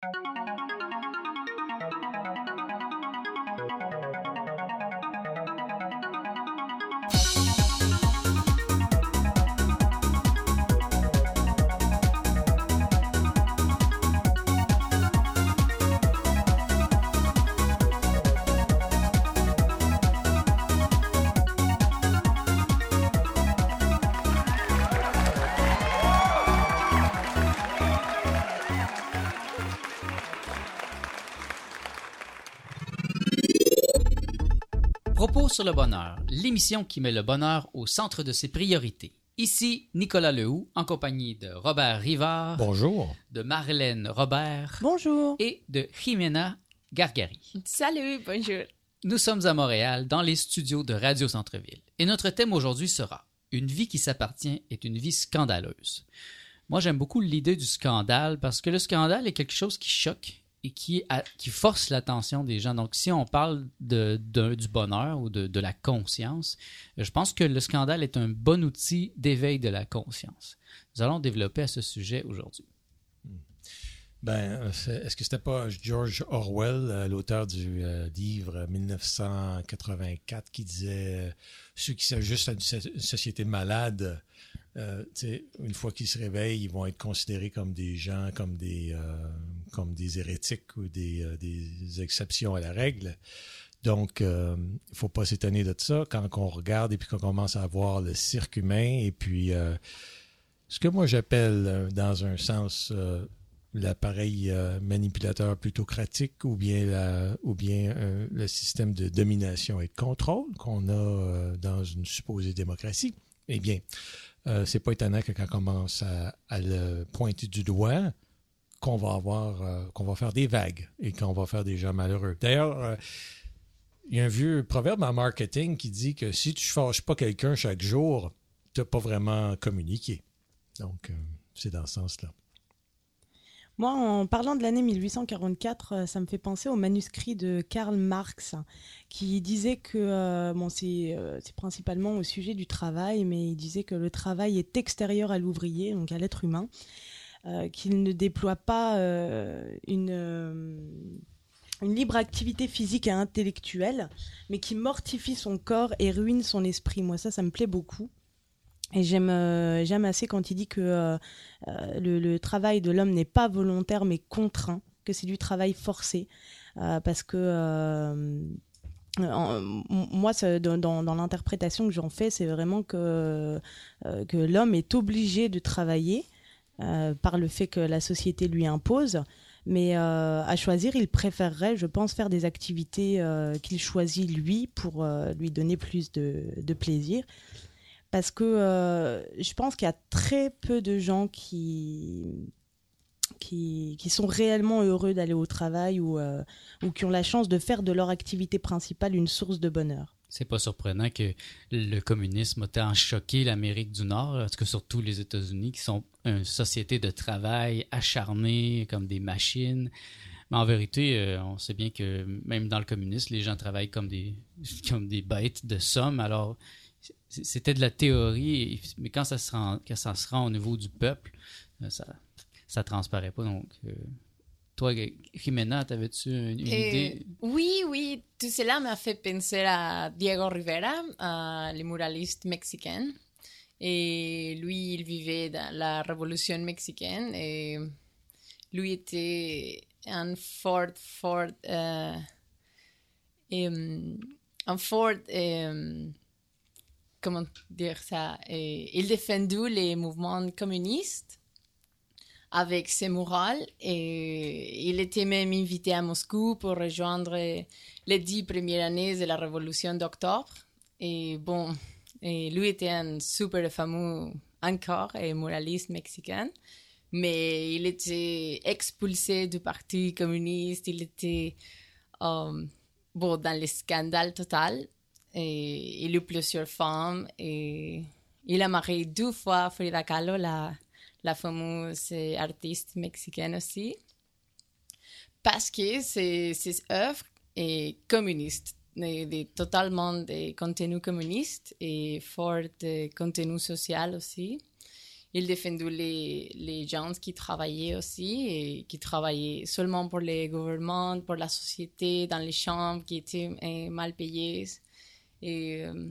Propos sur le bonheur, l'émission qui met le bonheur au centre de ses priorités. Ici Nicolas Lehoux, en compagnie de Robert Rivard, Bonjour. de Marlène Robert Bonjour. et de Jimena Gargari. Salut, bonjour. Nous sommes à Montréal, dans les studios de Radio Centre-Ville. Et notre thème aujourd'hui sera Une vie qui s'appartient est une vie scandaleuse. Moi, j'aime beaucoup l'idée du scandale parce que le scandale est quelque chose qui choque et qui, force l'attention des gens. Donc, si on parle du bonheur ou de, la conscience, je pense que le scandale est un bon outil d'éveil de la conscience. Nous allons développer à ce sujet aujourd'hui. Ben, euh, est-ce que c'était pas George Orwell, euh, l'auteur du euh, livre 1984, qui disait euh, ceux qui s'ajustent à une société malade, euh, une fois qu'ils se réveillent, ils vont être considérés comme des gens, comme des, euh, hérétiques ou des, euh, des exceptions à la règle. Donc, il faut pas s'étonner de ça quand on regarde et puis qu'on commence à voir le cirque humain et puis ce que moi j'appelle, dans un sens, l'appareil manipulateur plutocratique ou bien, ou bien le système de domination et de contrôle qu'on a dans une supposée démocratie, eh bien, euh, c'est pas étonnant que quand on commence à, le pointer du doigt, qu'on va avoir, euh, qu'on va faire des vagues et qu'on va faire des gens malheureux. D'ailleurs, euh, il y a un vieux proverbe en marketing qui dit que si tu fâches pas quelqu'un chaque jour, tu n'as pas vraiment communiqué. Donc, euh, c'est dans ce sens-là. Moi, en parlant de l'année 1844, euh, ça me fait penser au manuscrit de Karl Marx, qui disait que, euh, bon, c'est euh, c'est principalement au sujet du travail, mais il disait que le travail est extérieur à l'ouvrier, donc à l'être humain, qu'il ne déploie pas une, une libre activité physique et intellectuelle, mais qui mortifie son corps et ruine son esprit. Moi, ça, ça me plaît beaucoup. Et j'aime euh, j'aime assez quand il dit que euh, euh, le, travail de l'homme n'est pas volontaire mais contraint, que c'est du travail forcé. Parce que moi, dans, dans- l'interprétation que j'en fais, c'est vraiment que, l'homme est obligé de travailler par le fait que la société lui impose. Mais à choisir, il préférerait, je pense, faire des activités qu'il choisit lui pour lui donner plus de plaisir parce que euh, je pense qu'il y a très peu de gens qui, qui, sont réellement heureux d'aller au travail ou, euh, ou qui ont la chance de faire de leur activité principale une source de bonheur. C'est pas surprenant que le communisme a tant choqué l'Amérique du Nord, en tout surtout les États-Unis, qui sont une société de travail acharnée comme des machines. Mais en vérité, euh, on sait bien que même dans le communisme, les gens travaillent comme des, comme des bêtes de somme. Alors, c'était de la théorie, mais quand ça se rend, quand ça se rend au niveau du peuple, euh, ça, ça transparaît pas. Donc, euh, toi, Jimena, t'avais-tu une, une Eh, idée? oui, oui, tout cela m'a fait penser à Diego Rivera, à le muraliste mexicain. Et lui, il vivait dans la révolution mexicaine et lui était un fort, fort, euh, un fort, comment dire ça, eh, il défendait les mouvements communistes avec ses murales et il était même invité à Moscou pour rejoindre les dix premières années de la révolution d'octobre. Et bon, lui était un super fameux encore et muraliste mexicain, mais il était expulsé du parti communiste, il était euh, bon, dans le scandale total. Il a eu plusieurs femmes et il a marié deux fois Frida Kahlo, la, la fameuse artiste mexicaine aussi, parce que ses, œuvres sont communistes, de, totalement de contenu communiste et fort de contenu social aussi. il défendait les, les gens qui travaillaient aussi et qui travaillaient seulement pour les gouvernements, pour la société, dans les chambres, qui étaient eh, mal payés. Et euh,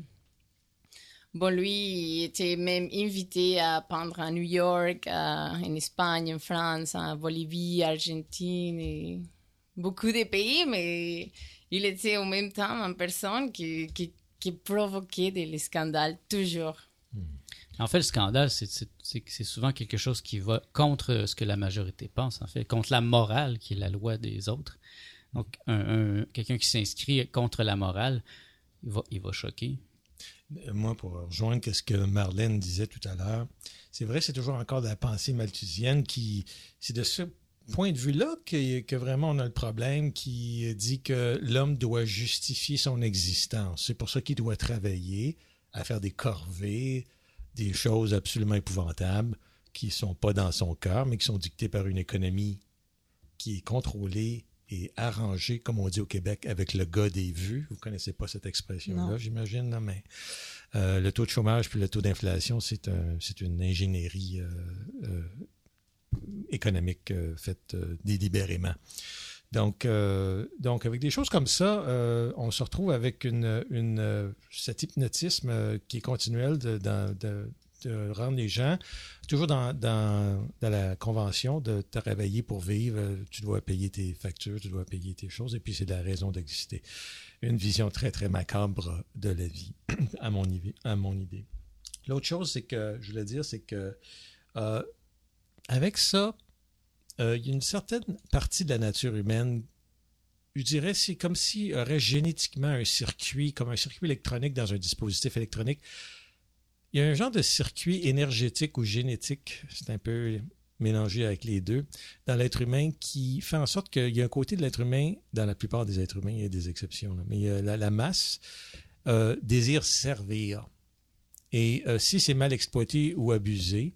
bon, lui, il était même invité à peindre à New York, en Espagne, en France, en Bolivie, Argentine et beaucoup de pays, mais il était en même temps une personne qui, qui, provoquait des scandales toujours. En fait, le scandale, c'est souvent quelque chose qui va contre ce que la majorité pense, en fait, contre la morale qui est la loi des autres. Donc, un, quelqu'un qui s'inscrit contre la morale, il va, choquer. Moi, pour rejoindre ce que Marlène disait tout à l'heure, c'est vrai, c'est toujours encore de la pensée malthusienne qui, c'est de ce point de vue-là que, que, vraiment on a le problème qui dit que l'homme doit justifier son existence. C'est pour ça qu'il doit travailler à faire des corvées, des choses absolument épouvantables qui ne sont pas dans son cœur, mais qui sont dictées par une économie qui est contrôlée et arrangée, comme on dit au Québec, avec le gars des vues. Vous ne connaissez pas cette expression-là, j'imagine, non, mais euh, le taux de chômage puis le taux d'inflation, c'est un, une ingénierie euh, euh, économique faite délibérément. Donc, donc, avec des choses comme ça, on se retrouve avec une, une cet hypnotisme qui est continuel de, de, de, rendre les gens, toujours dans, la convention de travailler pour vivre, tu dois payer tes factures, tu dois payer tes choses, et puis c'est la raison d'exister. Une vision très, très macabre de la vie, à mon, idée. L'autre chose, c'est que, je voulais dire, c'est que avec ça, euh, il y a une certaine partie de la nature humaine, je dirais, c'est comme s'il y aurait génétiquement un circuit, comme un circuit électronique dans un dispositif électronique. Il y a un genre de circuit énergétique ou génétique, c'est un peu mélangé avec les deux, dans l'être humain qui fait en sorte qu'il y a un côté de l'être humain, dans la plupart des êtres humains, il y a des exceptions, mais la, masse euh, désire servir. Et euh, si c'est mal exploité ou abusé,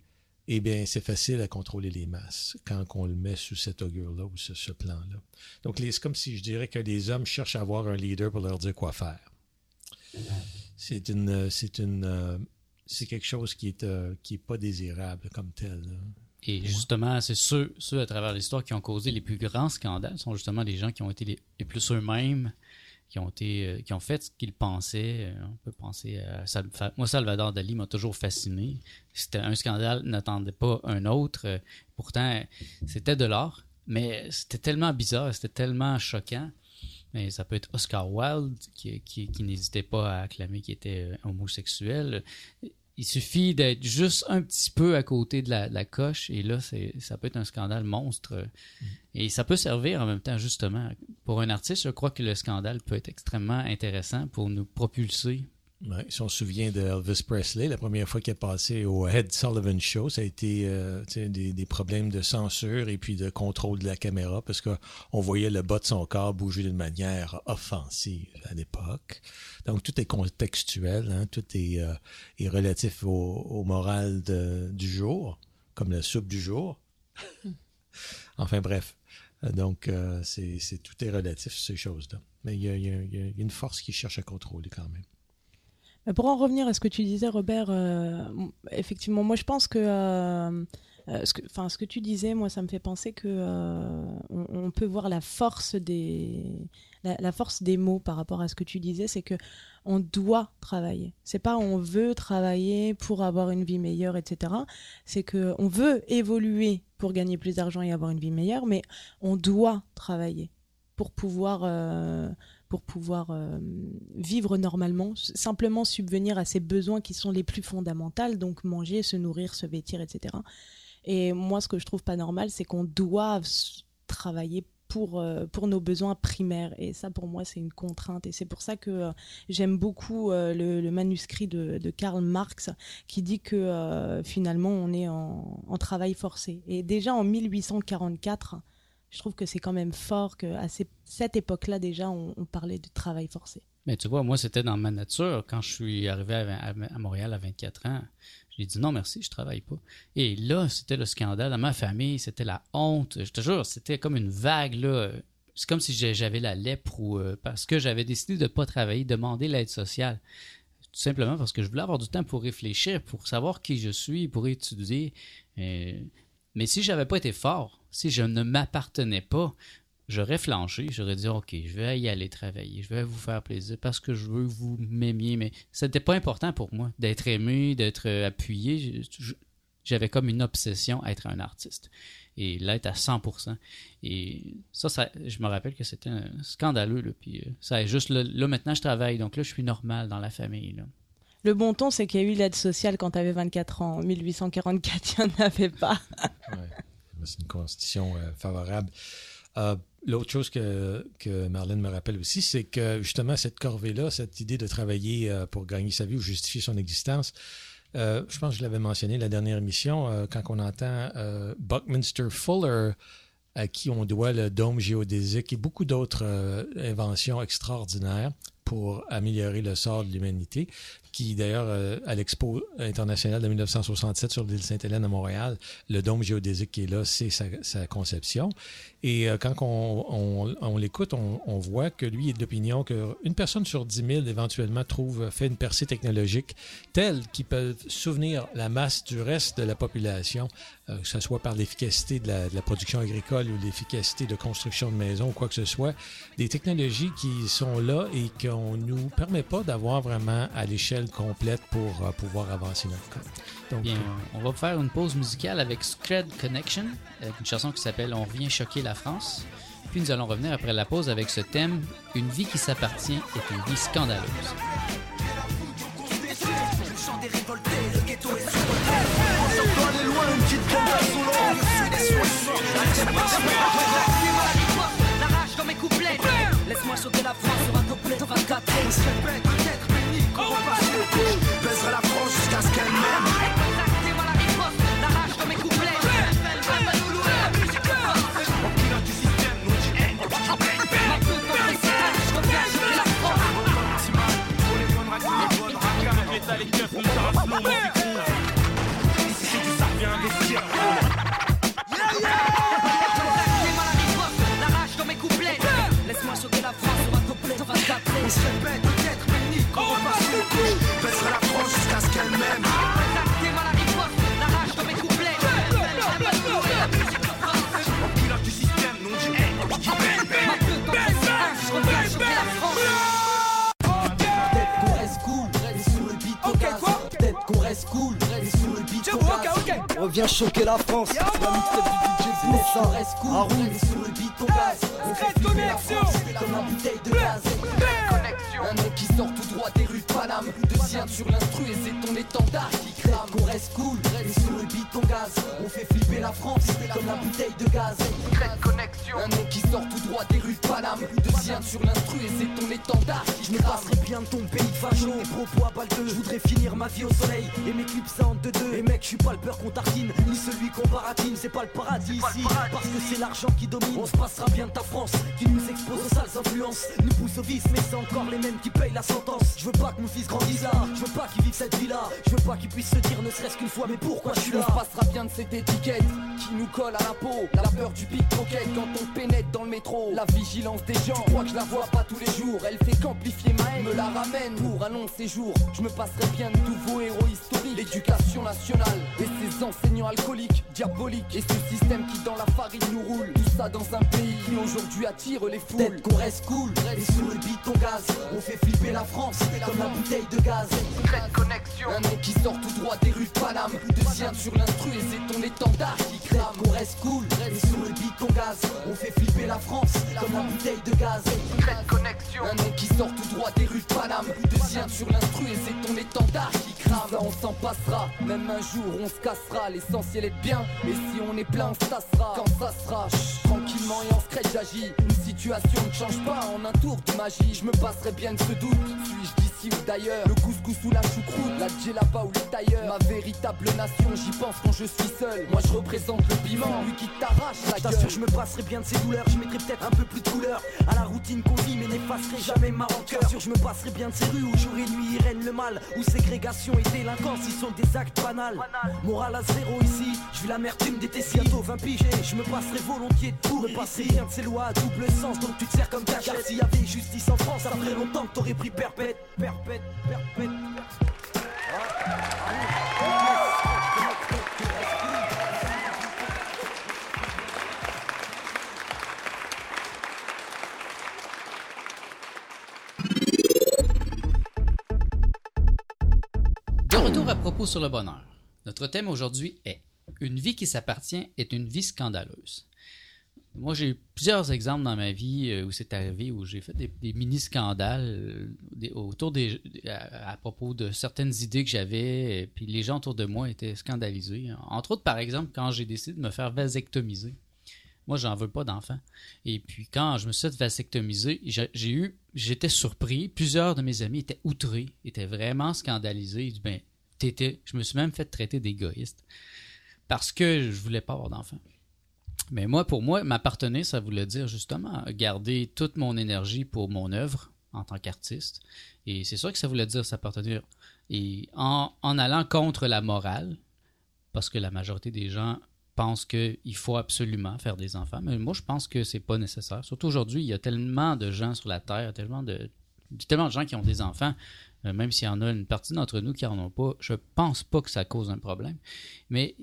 eh bien, c'est facile à contrôler les masses quand on le met sous cet augure-là ou ce, ce plan-là. Donc, c'est comme si je dirais que les hommes cherchent à avoir un leader pour leur dire quoi faire. C'est une, c'est une, euh, c'est quelque chose qui est, euh, qui est pas désirable comme tel. Et justement, c'est ceux, ceux à travers l'histoire qui ont causé les plus grands scandales sont justement les gens qui ont été les, les plus eux-mêmes qui ont été euh, qui ont fait ce qu'ils pensaient. Euh, on peut penser à moi Salvador Dali m'a toujours fasciné. C'était un scandale n'attendait pas un autre. Pourtant c'était de l'art, mais c'était tellement bizarre, c'était tellement choquant. Mais ça peut être Oscar Wilde qui, qui, qui n'hésitait pas à acclamer qu'il était homosexuel il suffit d'être juste un petit peu à côté de la, coche et là, ça peut être un scandale monstre. Mm. Et ça peut servir en même temps, justement. Pour un artiste, je crois que le scandale peut être extrêmement intéressant pour nous propulser si on se souvient de Elvis Presley, la première fois qu'il est passé au Ed Sullivan Show, ça a été euh, des, problèmes de censure et puis de contrôle de la caméra parce qu'on voyait le bas de son corps bouger d'une manière offensive à l'époque. Donc tout est contextuel, hein, tout est, euh, est, relatif au, moral du jour, comme la soupe du jour. enfin bref, donc euh, c'est tout est relatif ces choses-là. Mais il y a une force qui cherche à contrôler quand même. Pour en revenir à ce que tu disais, Robert, euh, effectivement, moi je pense que, euh, euh, ce que, enfin, ce que tu disais, moi, ça me fait penser que on, peut voir la force des, la, force des mots par rapport à ce que tu disais, c'est que on doit travailler. C'est pas on veut travailler pour avoir une vie meilleure, etc. C'est que on veut évoluer pour gagner plus d'argent et avoir une vie meilleure, mais on doit travailler pour pouvoir pour pouvoir euh, vivre normalement, simplement subvenir à ses besoins qui sont les plus fondamentaux, donc manger, se nourrir, se vêtir, etc. Et moi, ce que je trouve pas normal, c'est qu'on doive travailler pour, euh, pour nos besoins primaires. Et ça, pour moi, c'est une contrainte. Et c'est pour ça que euh, j'aime beaucoup le, manuscrit de, de, Karl Marx qui dit que finalement, on est en, en, travail forcé. Et déjà en 1844, je trouve que c'est quand même fort qu'à cette époque-là, déjà, on, parlait de travail forcé. Mais tu vois, moi, c'était dans ma nature. Quand je suis arrivé à, Montréal à 24 ans, j'ai dit non, merci, je travaille pas. Et là, c'était le scandale dans ma famille, c'était la honte. Je te jure, c'était comme une vague, là. C'est comme si j'avais la lèpre ou euh, parce que j'avais décidé de ne pas travailler, demander l'aide sociale. simplement parce que je voulais avoir du temps pour réfléchir, pour savoir qui je suis, pour étudier. mais si j'avais pas été fort, si je ne m'appartenais pas, j'aurais flanché, j'aurais dit ok, je vais y aller travailler, je vais vous faire plaisir parce que je veux vous m'aimiez, mais c'était pas important pour moi d'être aimé, d'être appuyé. J'avais comme une obsession à être un artiste et l'être à 100%. Et ça, ça je me rappelle que c'était scandaleux. Là, puis euh, ça est juste là, maintenant, je travaille, donc là, je suis normal dans la famille. Le bon ton, c'est qu'il y a eu l'aide sociale quand tu avais 24 ans. En 1844, il n'y en avait pas. C'est une constitution euh, favorable. Euh, l'autre chose que, que Marlène me rappelle aussi, c'est que justement, cette corvée-là, cette idée de travailler pour gagner sa vie ou justifier son existence, euh, je pense que je l'avais mentionné la dernière émission, euh, quand on entend euh, Buckminster Fuller, à qui on doit le dôme géodésique et beaucoup d'autres inventions extraordinaires pour améliorer le sort de l'humanité qui d'ailleurs, euh, à l'Expo internationale de 1967 sur l'île Sainte-Hélène à Montréal, le dôme géodésique qui est là, c'est sa, conception. Et euh, quand on, l'écoute, on, voit que lui est de l'opinion qu'une personne sur 10 000 éventuellement trouve, fait une percée technologique telle qu'il peut souvenir la masse du reste de la population, euh, que ce soit par l'efficacité de de la, production agricole ou l'efficacité de construction de maisons ou quoi que ce soit, des technologies qui sont là et qu'on ne nous permet pas d'avoir vraiment à l'échelle complète pour euh, pouvoir avancer notre code. Donc, Bien, on va faire une pause musicale avec Scred Connection, avec une chanson qui s'appelle On revient choquer la France. Puis nous allons revenir après la pause avec ce thème Une vie qui s'appartient est une vie scandaleuse. Laisse-moi sauter la France sur un couplet 24 nous ça va gaz On revient choquer la France, la du DJ cool, et sur le beat au gaz On fait France, comme la bouteille de gaz. un mec qui sort tout droit des rues de Paname. Deuxième sur l'instru et c'est ton étendard qui crame. Qu'on reste cool, et sur le ton gaz. On fait flipper la France comme la bouteille de gaz. Connexion. Un mec qui sort tout droit des rues de Paname. Deuxième sur l'instru et c'est ton étendard. Je me passerai bien de ton pays facho. Et propos à balle Je voudrais finir ma vie au soleil Et m'éclipser en deux-deux Et mec je suis pas le peur qu'on tartine Ni celui qu'on baratine. C'est pas le paradis ici Parce que c'est l'argent qui domine. On se passera bien de ta France Qui nous expose aux sales influences. Nous pousse au vice mais c'est encore les mêmes qui paye la sentence. Je veux pas que mon fils grandisse là, je veux pas qu'il vive cette vie là. Je veux pas qu'il puisse se dire ne serait-ce qu'une fois, mais pourquoi je suis là? Passera bien de cette étiquette qui nous colle à la peau. La peur du pickpocket quand on pénètre dans le métro. La vigilance des gens, je crois que je la vois pas tous les jours. Elle fait qu'amplifier ma haine, me la ramène pour un long séjour. Je me passerai bien de nouveaux héros historiques. L'éducation nationale et ses enseignants alcooliques, diaboliques. Et ce système qui dans la farine nous roule. Tout ça dans un pays qui aujourd'hui attire les foules. Peut-être qu'on reste cool, et sur le beat on gaz. On fait flipper la France comme la bouteille de gaz. connexion. Un mec qui sort tout droit des rues de Paname. Deuxième sur l'instru et c'est ton étendard qui crame. Qu'on reste cool, et sur le beat on gaz. On fait flipper la France comme la bouteille de gaz. connexion. Un mec qui sort tout droit des rues de Paname. Deuxième sur l'instru et c'est ton étendard qui crame. Ça, on s'en passera, même un jour on se cassera. L'essentiel est bien, et si on est plein, on sera Quand ça sera, tranquillement et en secret j'agis. Une situation ne change pas en un tour de magie. Je me passerai bien de ce doute, suis-je d'ailleurs Le couscous ou la choucroute, la djellaba ou le tailleur Ma véritable nation, j'y pense quand je suis seul. Moi je représente le piment, lui qui t'arrache la gueule. T'assure je me passerai bien de ces douleurs, je mettrai peut-être un peu plus de couleur À la routine qu'on vit mais n'effacerai jamais ma rancœur. Sûr je me passerai bien de ces rues où jour et nuit règne le mal Où ségrégation et délinquance, ils sont des actes banals. Moral à zéro ici, je vis l'amertume des tessis Bientôt 20 piges, je me passerai volontiers de tout Me passerai bien de ces lois à double sens, donc tu te sers comme ta Car s'il y avait justice en France, ça ferait longtemps que t'aurais pris perpète perpète, De retour à propos sur le bonheur. Notre thème aujourd'hui est Une vie qui s'appartient est une vie scandaleuse. Moi, j'ai eu plusieurs exemples dans ma vie euh, où c'est arrivé, où j'ai fait des, mini-scandales autour des, à, propos de certaines idées que j'avais, puis les gens autour de moi étaient scandalisés. Entre autres, par exemple, quand j'ai décidé de me faire vasectomiser. Moi, j'en veux pas d'enfant. Et puis, quand je me suis fait vasectomiser, j'ai eu, j'étais surpris. Plusieurs de mes amis étaient outrés, étaient vraiment scandalisés. Ils disent, ben, je me suis même fait traiter d'égoïste parce que je voulais pas avoir d'enfant. Mais moi, pour moi, m'appartenir, ça voulait dire justement garder toute mon énergie pour mon œuvre en tant qu'artiste. Et c'est sûr que ça voulait dire s'appartenir. Et en, en allant contre la morale, parce que la majorité des gens pensent qu'il faut absolument faire des enfants, mais moi, je pense que c'est pas nécessaire. Surtout aujourd'hui, il y a tellement de gens sur la Terre, tellement de, tellement de gens qui ont des enfants, euh, même s'il y en a une partie d'entre nous qui en ont pas, je pense pas que ça cause un problème. Mais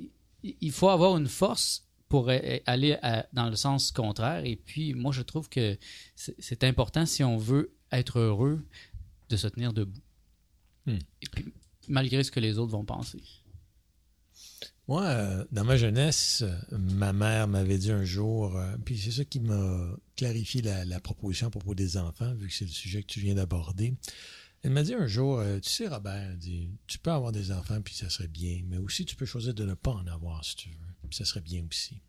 il- faut avoir une force pour aller dans le sens contraire. Et puis, moi, je trouve que c'est important si on veut être heureux de se tenir debout. Hmm. Et puis, malgré ce que les autres vont penser. Moi, euh, dans ma jeunesse, euh, ma mère m'avait dit un jour, euh, puis c'est ça qui m'a clarifié la, la proposition à propos des enfants, vu que c'est le sujet que tu viens d'aborder. Elle m'a dit un jour, euh, tu sais, Robert, dit, tu peux avoir des enfants, puis ça serait bien, mais aussi tu peux choisir de ne pas en avoir si tu veux, puis ça serait bien aussi.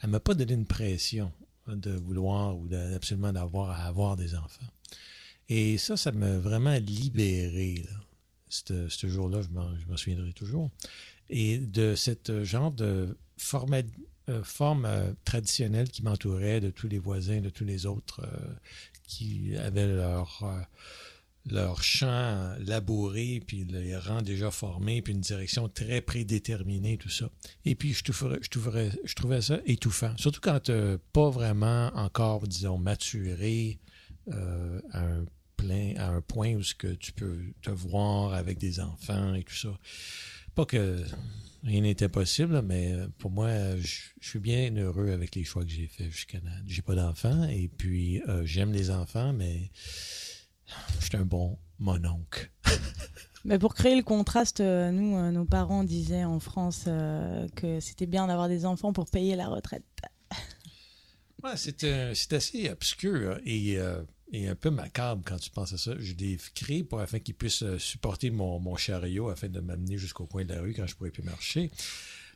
Elle m'a pas donné une pression de vouloir ou d'a- absolument d'avoir à avoir des enfants. Et ça, ça m'a vraiment libéré. Ce jour-là, je m'en souviendrai toujours et de cette genre de euh, forme euh, traditionnelle qui m'entourait, de tous les voisins, de tous les autres euh, qui avaient leur, euh, leur champ labouré, puis les rangs déjà formés, puis une direction très prédéterminée, tout ça. Et puis, je trouvais, je trouvais, ça étouffant, surtout quand tu pas vraiment encore, disons, maturé euh, à un point où ce que tu peux te voir avec des enfants et tout ça. Pas que rien n'était possible, mais euh, pour moi, je, je suis bien heureux avec les choix que j'ai faits jusqu'à là. J'ai pas d'enfants et puis euh, j'aime les enfants, mais je suis un bon mononcle. Mais pour créer le contraste, euh, nous, euh, nos parents disaient en France euh, que c'était bien d'avoir des enfants pour payer la retraite. Ouais, c'est assez obscur et, euh, et un peu macabre quand tu penses à ça. Je l'ai créé pour afin qu'ils puissent supporter mon, mon chariot afin de m'amener jusqu'au coin de la rue quand je pourrais plus marcher.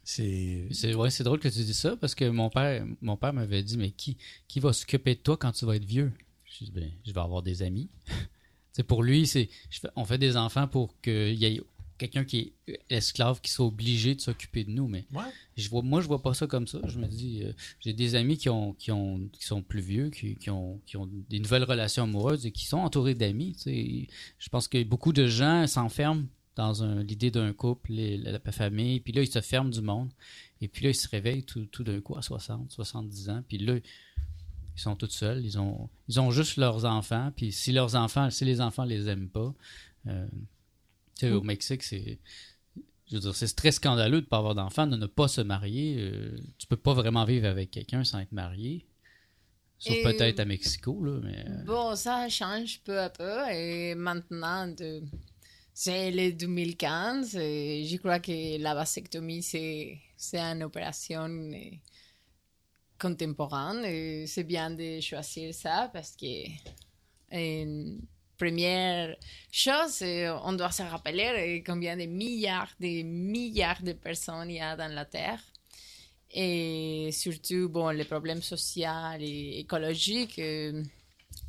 C'est C'est ouais, c'est drôle que tu dis ça parce que mon père, mon père m'avait dit mais qui qui va s'occuper de toi quand tu vas être vieux Je dis ben je vais avoir des amis. pour lui c'est on fait des enfants pour qu'il y ait quelqu'un qui est esclave qui soit obligé de s'occuper de nous mais ouais. je vois moi je vois pas ça comme ça je me dis euh, j'ai des amis qui ont qui ont qui sont plus vieux qui, qui ont qui ont des nouvelles relations amoureuses et qui sont entourés d'amis je pense que beaucoup de gens s'enferment dans l'idée d'un couple la famille puis là ils se ferment du monde et puis là ils se réveillent tout, tout d'un coup à 60 70 ans puis là ils sont tous seuls ils ont ils ont juste leurs enfants puis si leurs enfants si les enfants les aiment pas euh, tu sais, au Mexique c'est je veux dire, c'est très scandaleux de ne pas avoir d'enfants, de ne pas se marier. Euh, tu peux pas vraiment vivre avec quelqu'un sans être marié. Sauf Et- peut-être à Mexico, là, mais... euh, Bon, ça change peu à peu et maintenant, de... c'est le 2015 et je crois que la vasectomie, c'est, c'est une opération contemporaine et c'est bien de choisir ça parce que première chose, euh, on doit se rappeler combien de milliards, de milliards de personnes il y a dans la Terre. Et surtout, bon, les problèmes sociaux et écologiques, euh,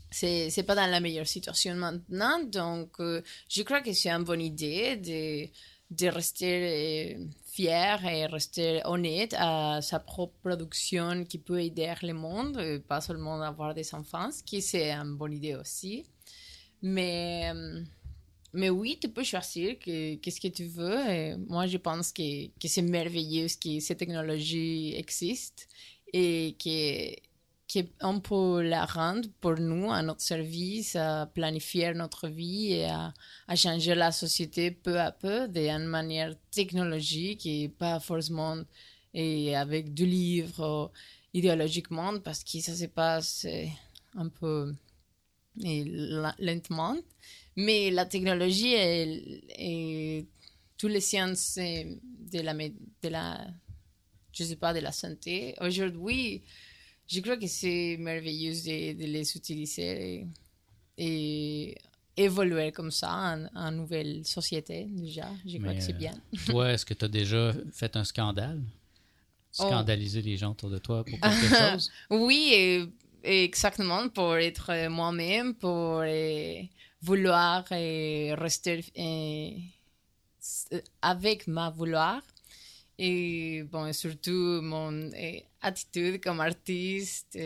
c'est c'est pas dans la meilleure situation maintenant. Donc, je crois que c'est une bonne idée de, de rester euh, fier et rester honnête à sa propre production qui peut aider le monde, euh, pas seulement avoir des enfants, ce qui c'est une bonne idée aussi. Mais, euh, mais oui, tu peux choisir que- qu'est-ce que tu veux. Et moi, je pense que, que c'est merveilleux que ces technologies existent et que qu'on peut la rendre pour nous, à notre service, à planifier notre vie et à, à changer la société peu à peu d'une manière technologique et pas forcément et avec du livre idéologiquement parce que ça se passe un peu lentement. Mais la technologie et, et toutes les sciences de la, de la, je sais pas, de la santé, aujourd'hui, je crois que c'est merveilleux de, les utiliser et, évoluer comme ça en, nouvelle société déjà. Je crois que c'est bien. toi, est-ce que tu as déjà fait un scandale? Oh. Scandaliser les gens autour de toi pour quelque chose? Oui, exactement, pour être moi-même, pour vouloir rester avec ma vouloir. Et bon, surtout mon attitude comme artiste.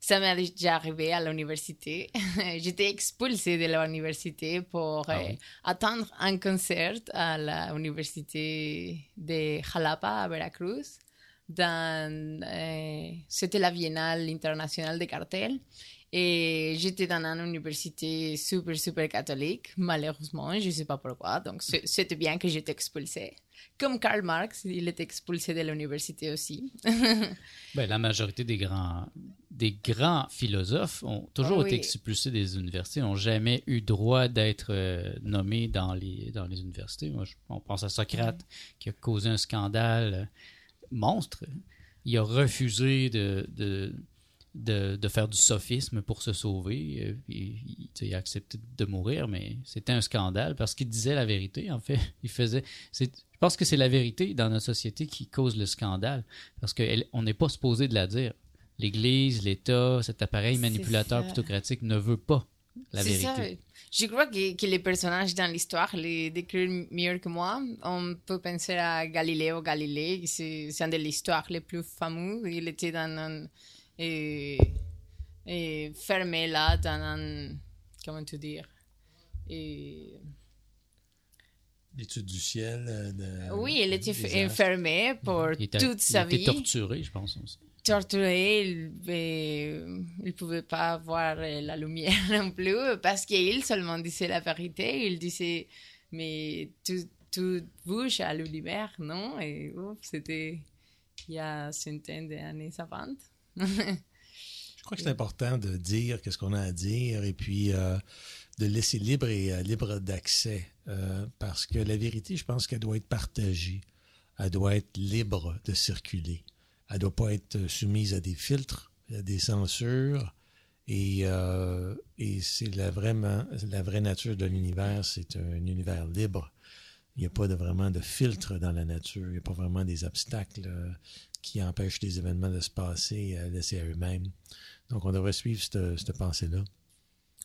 ça m'est déjà arrivé à l'université. J'étais expulsée de l'université pour ah attendre un concert à l'université de Jalapa, à Veracruz. C'était la Biennale internationale de cartel. Et j'étais dans une université super, super catholique, malheureusement, je ne sais pas pourquoi. Donc, c'était bien que j'étais expulsée. Comme Karl Marx, il était expulsé de l'université aussi. ben, la majorité des grands, des grands philosophes ont toujours été expulsés des universités, n'ont jamais eu droit d'être euh, nommés dans les, dans les universités. Moi, on pense à Socrate qui a causé un scandale monstre. Il a refusé de, de de, faire du sophisme pour se sauver. Euh, il, a accepté de mourir, mais c'était un scandale parce qu'il disait la vérité, en fait. Il faisait. Je pense que c'est la vérité dans notre société qui cause le scandale parce qu'on n'est pas supposé de la dire. L'Église, l'État, cet appareil manipulateur plutocratique ne veut pas la vérité. Ça. Je crois que, les personnages dans l'histoire les décrivent mieux que moi. On peut penser à Galiléo Galilée, c'est un de l'histoire les plus fameux. Il était dans un et, et fermé là dans un. Comment te dire L'étude du ciel. Euh, oui, il était fermé pour toute sa vie. Il était torturé, je pense aussi. Torturé, il ne pouvait pas voir la lumière non plus parce qu'il seulement disait la vérité. Il disait, mais tout, tout bouge à l'univers, non? Et c'était il y a centaines d'années avant. je crois que c'est important de dire qu'est-ce qu'on a à dire et puis euh, de laisser libre et euh, libre d'accès euh, parce que la vérité, je pense qu'elle doit être partagée. Elle doit être libre de circuler. Elle doit pas être soumise à des filtres, à des censures. Et, et c'est la, la vraie nature de l'univers, c'est un univers libre. Il n'y a pas de, vraiment de filtre dans la nature. Il n'y a pas vraiment des obstacles qui empêchent les événements de se passer à laisser à eux-mêmes. Donc, on devrait suivre cette, pensée-là.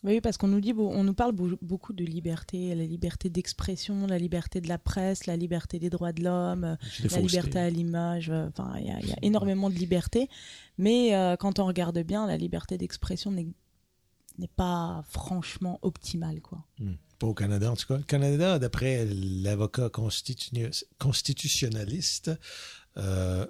Oui, parce qu'on nous dit, on nous parle beaucoup de liberté, la liberté d'expression, la liberté de la presse, la liberté des droits de l'homme, la liberté à l'image. Enfin, il y, a énormément de liberté, mais euh, quand on regarde bien, la liberté d'expression n'est pas franchement optimale, quoi. Hmm. Pas au Canada, en tout cas. Le Canada, d'après l'avocat constitutionnaliste euh,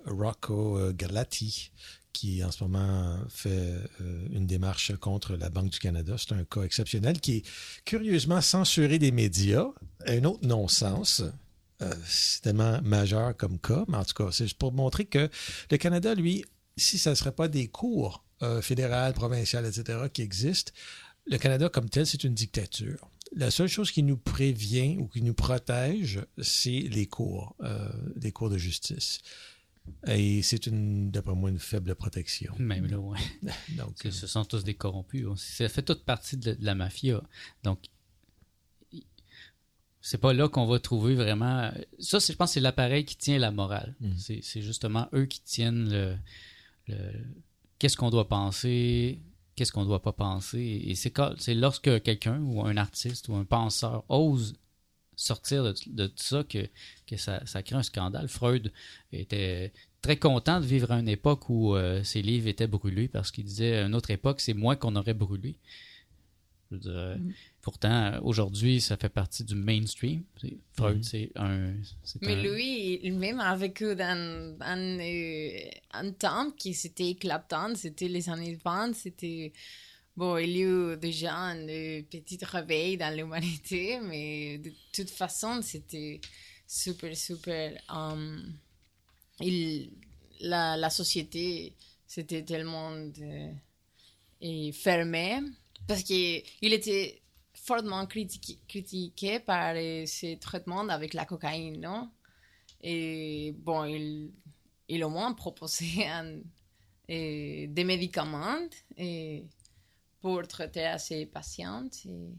Rocco euh, Galati, qui en ce moment fait euh, une démarche contre la Banque du Canada. C'est un cas exceptionnel qui est curieusement censuré des médias. Un autre non-sens. c'est tellement majeur comme cas, mais en tout cas, c'est pour montrer que le Canada, lui, si ça ne serait pas des cours fédérales, provinciales, etc., qui existent, le Canada comme tel, c'est une dictature. La seule chose qui nous prévient ou qui nous protège, c'est les cours, euh, les cours de justice. Et c'est une, d'après moi, une faible protection. Même là, oui. Donc, ce sont tous des corrompus. Ça fait toute partie de la mafia. Donc, c'est pas là qu'on va trouver vraiment. Ça, je pense, c'est l'appareil qui tient la morale. Mm. C'est justement eux qui tiennent le. le... Qu'est-ce qu'on doit penser, qu'est-ce qu'on ne doit pas penser. Et c'est lorsque quelqu'un ou un artiste ou un penseur ose sortir de, de ça que, que ça, crée un scandale. Freud était très content de vivre à une époque où euh, ses livres étaient brûlés parce qu'il disait une autre époque, c'est moi qu'on aurait brûlé. Dire, Mhm. Pourtant, aujourd'hui, ça fait partie du mainstream. C'est- Freud, Mhm. c'est un. Mais un- lui, il-même a vécu dans, dans, euh, un temps qui c'était éclatant, c'était les années 20, c'était... Bon, il y a eu déjà un euh, petit réveil dans l'humanité, mais de toute façon, c'était super, super... euh, il, la, la société, c'était tellement de- et fermée, parce qu'il était fortement critiqué, par ses traitements avec la cocaïne, non? Et bon, il, au moins euh, des médicaments pour traiter à ses patientes. et-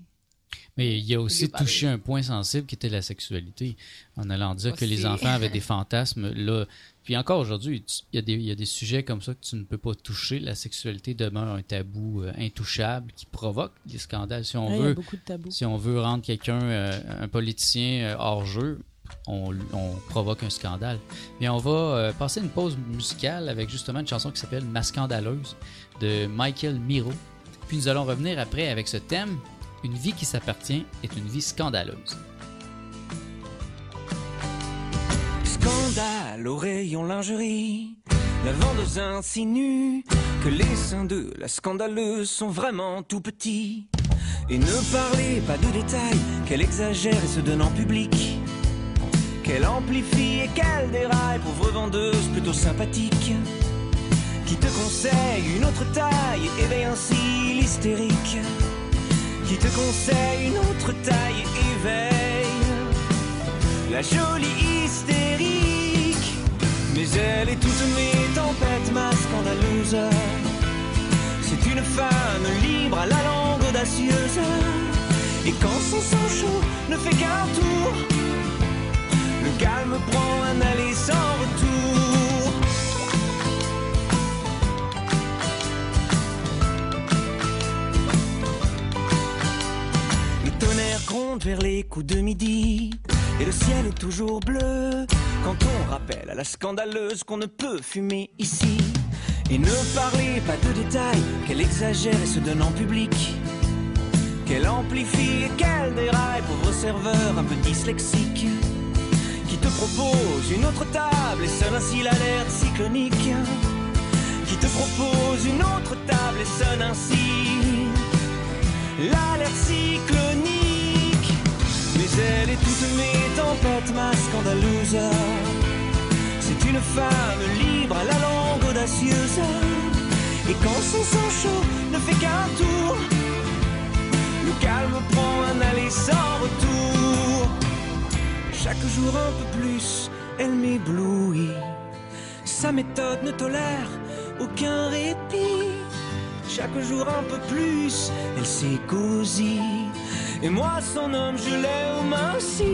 Mais il a aussi touché un point sensible qui était la sexualité, en allant dire que les enfants avaient des fantasmes. Là, puis encore aujourd'hui, il y, a des- il y a des sujets comme ça que tu ne peux pas toucher. La sexualité demeure un tabou euh, intouchable qui provoque des scandales. Si on Ouais, veut, de si on veut rendre quelqu'un, euh, un politicien euh, hors jeu, on, on provoque un scandale. Mais on va passer une pause musicale avec justement une chanson qui s'appelle Ma scandaleuse de Michael Miro. Puis nous allons revenir après avec ce thème Une vie qui s'appartient est une vie scandaleuse. Scandale au rayon lingerie. La vendeuse insinue que les seins de la scandaleuse sont vraiment tout petits. Et ne parlez pas de détails, qu'elle exagère et se donne en public. Qu'elle amplifie et qu'elle déraille, pauvre vendeuse plutôt sympathique. Qui te conseille une autre taille et éveille ainsi l'hystérique. Qui te conseille une autre taille éveille la jolie hystérique. Mais elle est toute mes tempêtes, ma scandaleuse. C'est une femme libre à la langue audacieuse. Et quand son sang chaud ne fait qu'un tour, le calme prend un aller sans retour. Gronde vers les coups de midi et le ciel est toujours bleu quand on rappelle à la scandaleuse qu'on ne peut fumer ici. Et ne parlez pas de détails, qu'elle exagère et se donne en public. Qu'elle amplifie et qu'elle déraille, pauvre serveur un peu dyslexique. Qui te propose une autre table et sonne ainsi l'alerte cyclonique. Qui te propose une autre table et sonne ainsi l'alerte cyclonique. Mais elle est toutes mes tempêtes, ma scandaleuse. C'est une femme libre à la langue audacieuse. Et quand son sang chaud ne fait qu'un tour, le calme prend un aller sans retour. Chaque jour un peu plus, elle m'éblouit. Sa méthode ne tolère aucun répit. Chaque jour un peu plus, elle s'écosie. Et moi, son homme, je l'aime ainsi.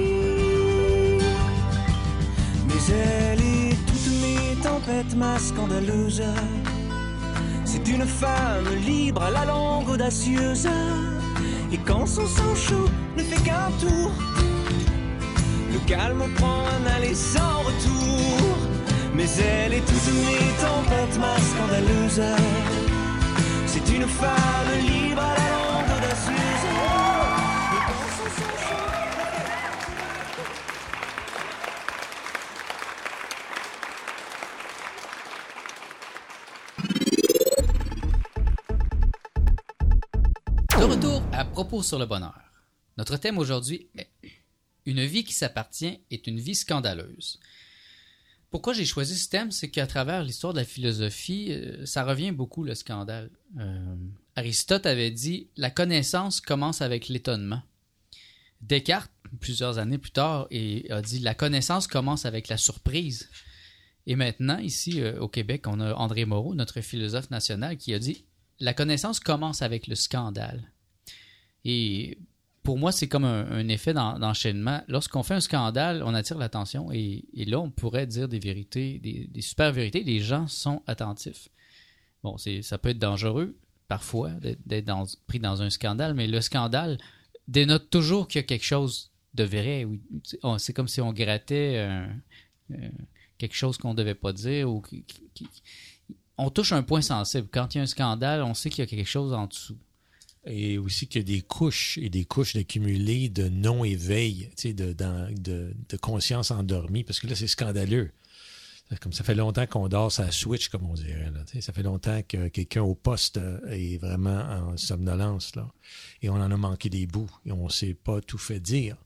Mais elle est toutes mes tempêtes, ma scandaleuse. C'est une femme libre à la langue audacieuse. Et quand son sang chaud ne fait qu'un tour, le calme prend un aller sans retour. Mais elle est toutes mes tempêtes, ma scandaleuse. C'est une femme libre à la sur le bonheur. Notre thème aujourd'hui est Une vie qui s'appartient est une vie scandaleuse. Pourquoi j'ai choisi ce thème, c'est qu'à travers l'histoire de la philosophie, euh, ça revient beaucoup le scandale. Euh, Aristote avait dit La connaissance commence avec l'étonnement. Descartes, plusieurs années plus tard, a dit La connaissance commence avec la surprise. Et maintenant, ici euh, au Québec, on a André Moreau, notre philosophe national, qui a dit La connaissance commence avec le scandale. Et pour moi, c'est comme un, effet d'en- d'enchaînement. Lorsqu'on fait un scandale, on attire l'attention et, là, on pourrait dire des vérités, des, super vérités. Les gens sont attentifs. Bon, ça peut être dangereux parfois d'être, pris dans un scandale, mais le scandale dénote toujours qu'il y a quelque chose de vrai. on- C'est comme si on grattait un- euh, quelque chose qu'on ne devait pas dire on touche un point sensible. Quand il y a un scandale, on sait qu'il y a quelque chose en dessous. Et aussi qu'il y a des couches et des couches d'accumulés de non-éveil, de, de, de conscience endormie, parce que là, c'est scandaleux. Comme ça fait longtemps qu'on dort sa switch, comme on dirait. Là, ça fait longtemps que quelqu'un au poste euh, est vraiment en somnolence. Là. Et on en a manqué des bouts. Et on ne s'est pas tout fait dire.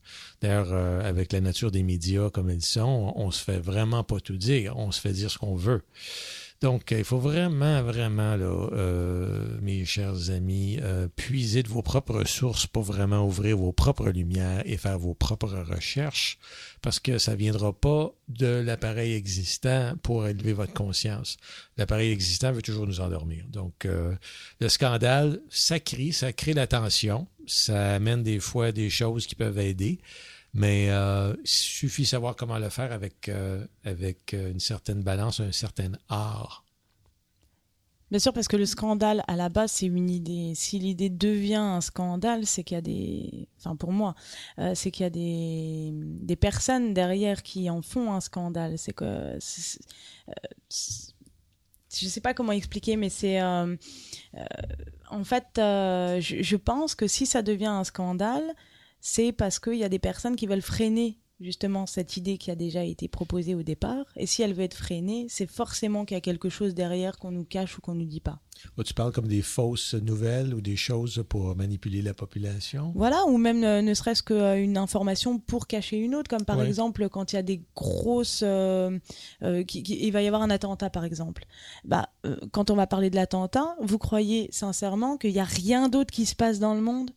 D'ailleurs, euh, avec la nature des médias comme ils sont, on, on se fait vraiment pas tout dire. On se fait dire ce qu'on veut. Donc, il faut vraiment, vraiment, là, euh, mes chers amis, euh, puiser de vos propres sources pour vraiment ouvrir vos propres lumières et faire vos propres recherches, parce que ça ne viendra pas de l'appareil existant pour élever votre conscience. L'appareil existant veut toujours nous endormir. Donc, euh, le scandale, ça crie, ça crée la tension, ça amène des fois des choses qui peuvent aider. Mais euh, il suffit de savoir comment le faire avec, euh, avec euh, une certaine balance, un certain art. Bien sûr, parce que le scandale, à la base, c'est une idée. Si l'idée devient un scandale, c'est qu'il y a des... Enfin, pour moi, euh, c'est qu'il y a des... des personnes derrière qui en font un scandale. C'est que... euh, Je sais pas comment expliquer, mais c'est... euh, euh, en fait, euh, je pense que si ça devient un scandale, c'est parce qu'il y a des personnes qui veulent freiner justement cette idée qui a déjà été proposée au départ. Et si elle veut être freinée, c'est forcément qu'il y a quelque chose derrière qu'on nous cache ou qu'on nous dit pas. Oh, tu parles comme des fausses nouvelles ou des choses pour manipuler la population? Voilà, ou même euh, ne serait-ce qu'une information pour cacher une autre, comme par Ouais. exemple quand il y a des grosses... euh, euh, qui- qui- il va y avoir un attentat, par exemple. Bah, euh, quand on va parler de l'attentat, vous croyez sincèrement qu'il n'y a rien d'autre qui se passe dans le monde?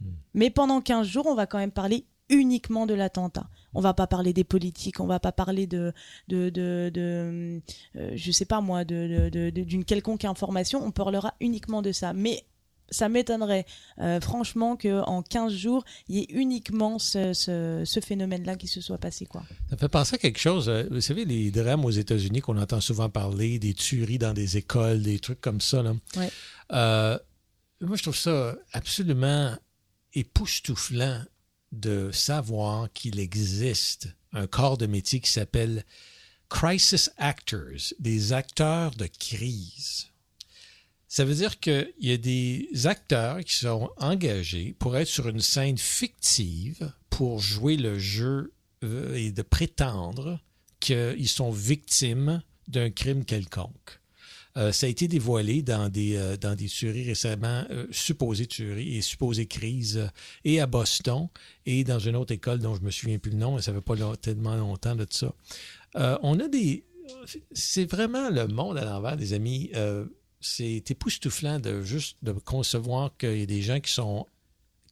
Hmm. Mais pendant 15 jours, on va quand même parler uniquement de l'attentat. On va pas parler des politiques, on va pas parler de, de, de, de euh, je sais pas moi, de, de- de- d'une quelconque information. On parlera uniquement de ça. Mais ça m'étonnerait euh, franchement qu'en 15 jours, il y ait uniquement ce, ce, ce phénomène-là qui se soit passé. quoi. Ça fait penser à quelque chose. euh, Vous savez, les drames aux États-Unis qu'on entend souvent parler, des tueries dans des écoles, des trucs comme ça. Là. Ouais. Euh, moi, je trouve ça absolument époustouflant de savoir qu'il existe un corps de métier qui s'appelle crisis actors, des acteurs de crise. Ça veut dire qu'il y a des acteurs qui sont engagés pour être sur une scène fictive pour jouer le jeu euh, et de prétendre qu'ils sont victimes d'un crime quelconque. Euh, ça a été dévoilé dans des, euh, dans des tueries récemment, euh, supposées tueries et supposées crises, et à Boston, et dans une autre école dont je me souviens plus le nom, et ça fait pas long- tellement longtemps de ça. On a des... C'est vraiment le monde à l'envers, des amis. C'est époustouflant de juste de concevoir qu'il y a des gens qui sont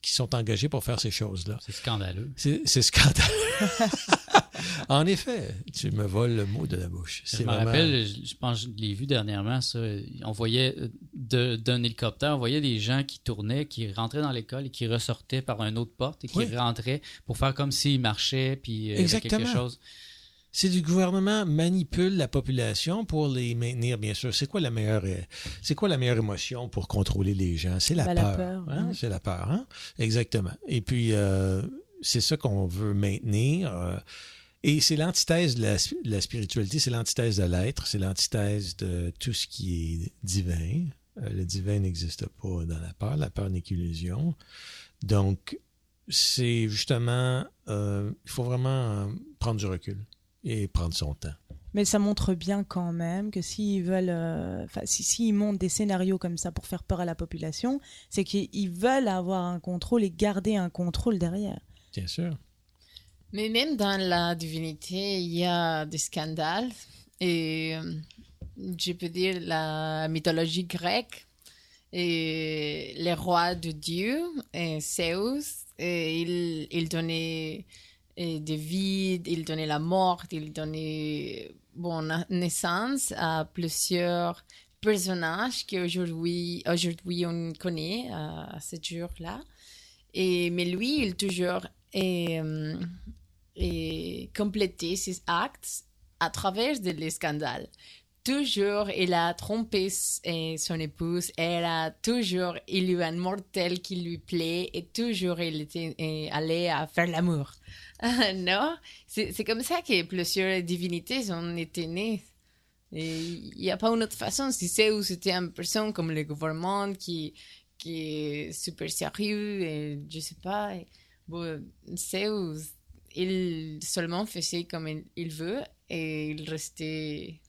qui sont engagés pour faire ces choses-là. C'est scandaleux. C'est scandaleux. en effet, tu me voles le mot de la bouche. Je me vraiment- rappelle, je, je pense que je l'ai vu dernièrement, ça. On voyait euh, de- d'un hélicoptère, on voyait des gens qui tournaient, qui rentraient dans l'école et qui ressortaient par une autre porte et qui Oui. rentraient pour faire comme s'ils marchaient puis euh, avait quelque Exactement. chose. C'est du gouvernement manipule la population pour les maintenir, bien sûr. C'est quoi la meilleure, euh, c'est quoi la meilleure émotion pour contrôler les gens? C'est la la peur. peur, hein? ouais. C'est la peur, hein? Exactement. Et puis, euh, c'est ça qu'on veut maintenir. euh, et c'est l'antithèse de la, spiritualité, c'est l'antithèse de l'être, c'est l'antithèse de tout ce qui est divin. Euh, le divin n'existe pas dans la peur, la peur n'est qu'illusion. Donc, c'est justement, euh, il faut vraiment prendre du recul et prendre son temps. Mais ça montre bien quand même que s'ils veulent, euh, si, s'ils montent des scénarios comme ça pour faire peur à la population, c'est qu'ils veulent avoir un contrôle et garder un contrôle derrière. Bien sûr. Mais même dans la divinité, il y a des scandales. Et euh, je peux dire la mythologie grecque. Et les rois de Dieu, et Zeus, et il, donnait et des vies, il donnait la mort, il donnait bon, na- naissance à plusieurs personnages qu'aujourd'hui aujourd'hui on connaît à, à ce jour-là. Et, mais lui, il toujours euh, et compléter ses actes à travers de les scandales. Toujours, il a trompé son épouse, elle a toujours, a un mortel qui lui plaît et toujours il était allé à faire l'amour. non, c'est c'est comme ça que plusieurs divinités ont été nées. Il n'y a pas une autre façon. Si Zeus était une personne comme le gouvernement qui, est super sérieux et je sais pas. Bon, c'est où il seulement faisait comme il, il veut et il restait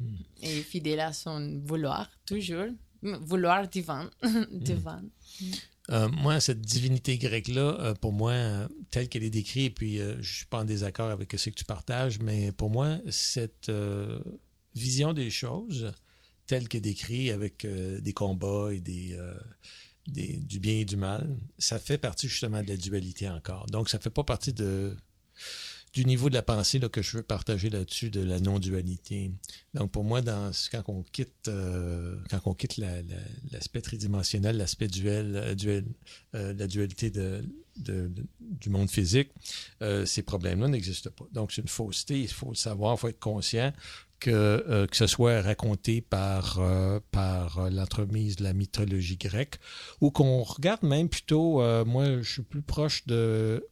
Hmm. et fidèle à son vouloir, toujours. Vouloir divin. divin. Euh, moi, cette divinité grecque-là, euh, pour moi, euh, telle qu'elle est décrite, et puis euh, je suis pas en désaccord avec ce que tu partages, mais pour moi, cette vision des choses, telle qu'elle est décrite avec des combats et des, du bien et du mal, ça fait partie justement de la dualité encore. Donc, ça fait pas partie du niveau de la pensée que je veux partager là-dessus de la non-dualité. Donc pour moi, quand on quitte, euh, quand on quitte la- la- l'aspect tridimensionnel, l'aspect duel, euh, euh, la dualité du monde physique, ces problèmes-là n'existent pas. Donc c'est une fausseté, il faut le savoir, il faut être conscient que, euh, que ce soit raconté par, euh, par euh, l'entremise de la mythologie grecque, ou qu'on regarde même plutôt, moi je suis plus proche de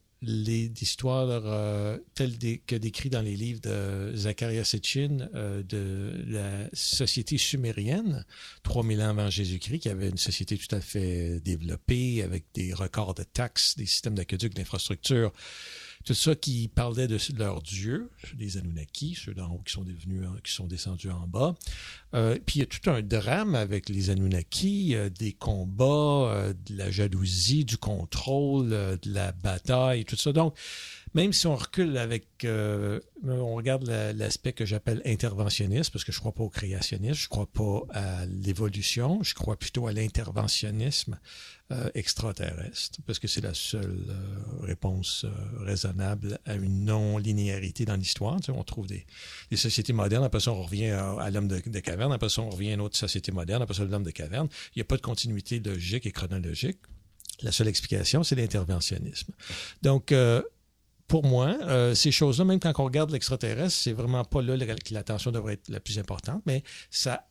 euh, telles des- que décrites dans les livres de Zacharias Sitchin de la société sumérienne, 3000 ans avant Jésus-Christ, qui avait une société tout à fait développée avec des records de taxes, des systèmes d'aqueduc, d'infrastructures, tout ça qui parlait de leurs dieux, les Anunnaki, ceux d'en haut qui sont devenus, qui sont descendus en bas. Euh, puis il y a tout un drame avec les Anunnaki, euh, des combats, euh, de la jalousie, du contrôle, euh, de la bataille, tout ça. Donc, même si on recule avec, euh, on regarde la- l'aspect que j'appelle interventionniste, parce que je crois pas au créationnisme, je crois pas à l'évolution, je crois plutôt à l'interventionnisme euh, extraterrestre, parce que c'est la seule euh, réponse euh, raisonnable à une non-linéarité dans l'histoire. Tu sais, on trouve des, des sociétés modernes, après ça on revient à, à l'homme de, de caverne, après ça on revient à une autre société moderne, après ça l'homme de caverne. Il n'y a pas de continuité logique et chronologique. La seule explication, c'est l'interventionnisme. Donc, euh, pour moi, euh, ces choses-là, même quand on regarde l'extraterrestre, c'est vraiment pas là que l'attention devrait être la plus importante, mais ça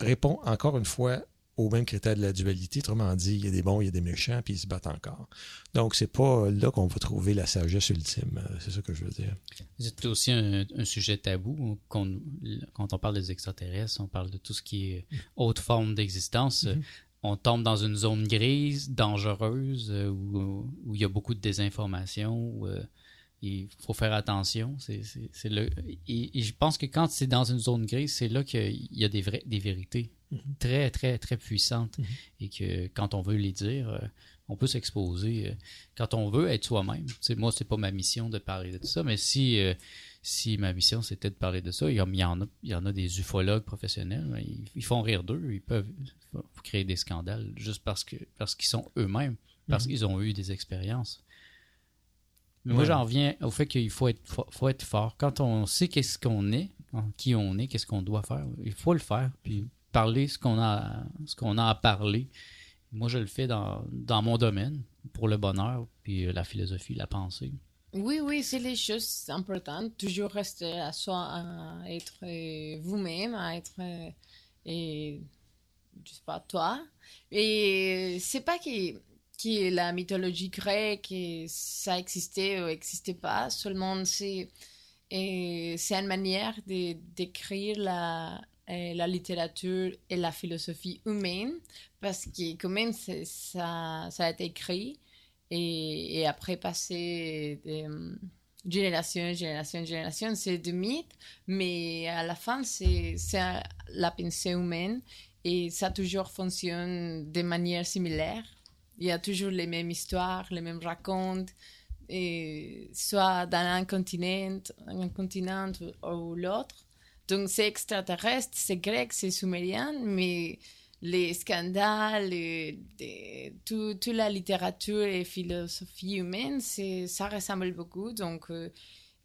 répond encore une fois aux mêmes critères de la dualité. Autrement dit, il y a des bons, il y a des méchants, puis ils se battent encore. Donc, c'est pas là qu'on va trouver la sagesse ultime. Euh, C'est ça que je veux dire. C'est aussi un, un sujet tabou. quand on parle des extraterrestres, on parle de tout ce qui est haute forme d'existence. Mhm. On tombe dans une zone grise, dangereuse, euh, où, où il y a beaucoup de désinformation, où il faut faire attention. C'est, c'est- c'est le, et, et je pense que quand c'est dans une zone grise, c'est là qu'il y a des, vrais, des vérités très, très, très puissantes. Mhm. Et que quand on veut les dire, euh, on peut s'exposer. euh, quand on veut être soi-même. Sais, moi, c'est pas ma mission de parler de ça, mais si, euh, si ma mission c'était de parler de ça, il y, en, a, il y en a des ufologues professionnels, ils, ils font rire d'eux, ils peuvent créer des scandales juste parce que parce qu'ils sont eux-mêmes, parce Mhm. qu'ils ont eu des expériences. Mais moi, Ouais. j'en reviens au fait qu'il faut être, faut être fort. Quand on sait qu'est-ce qu'on est, hein, qui on est, qu'est-ce qu'on doit faire, il faut le faire, puis parler ce qu'on a, ce qu'on a à parler. Moi, je le fais dans, dans mon domaine, pour le bonheur, puis euh, la philosophie, la pensée. Oui, oui, c'est les choses importantes. Toujours rester à soi, à être euh, vous-même, à être, euh, et, je sais pas, toi. Et c'est pas que, que la mythologie grecque, et ça existait ou existait pas, seulement c'est, une manière d'écrire la, euh, la littérature et la philosophie humaine, parce que quand même, ça, ça a été écrit et, après passer de euh, génération, génération, génération, c'est des mythes, mais à la fin, c'est la pensée humaine et ça toujours fonctionne de manière similaire. Il y a toujours les mêmes histoires, les mêmes racontes, et soit dans un continent, un continent ou l'autre. Donc c'est extraterrestre, c'est grec, c'est sumérien, mais les scandales, et toute la littérature et philosophie humaine, ça ressemble beaucoup. Donc, euh,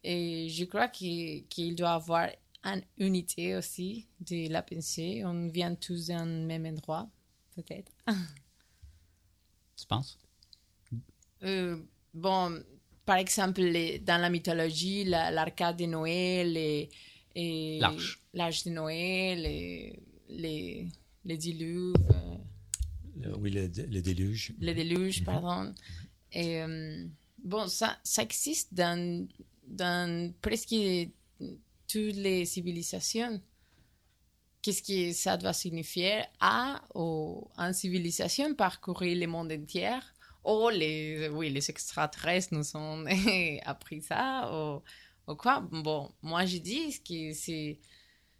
et je crois qu'il, qu'il doit avoir une unité aussi de la pensée. On vient tous d'un même endroit, peut-être. Tu penses? Euh, bon, par exemple, les- dans la mythologie, la- l'arcade de Noël et, et L'arche. l'arche de Noël et les, les diluves. euh, oui, le, le déluge. le déluge, pardon. Et euh, bon, ça, ça existe dans, dans presque toutes les civilisations qu'est-ce que ça doit signifier à, au, en civilisation parcourir le monde entier ou les, oui, les extraterrestres nous ont appris ça ou, ou quoi. Bon, moi je dis que c'est,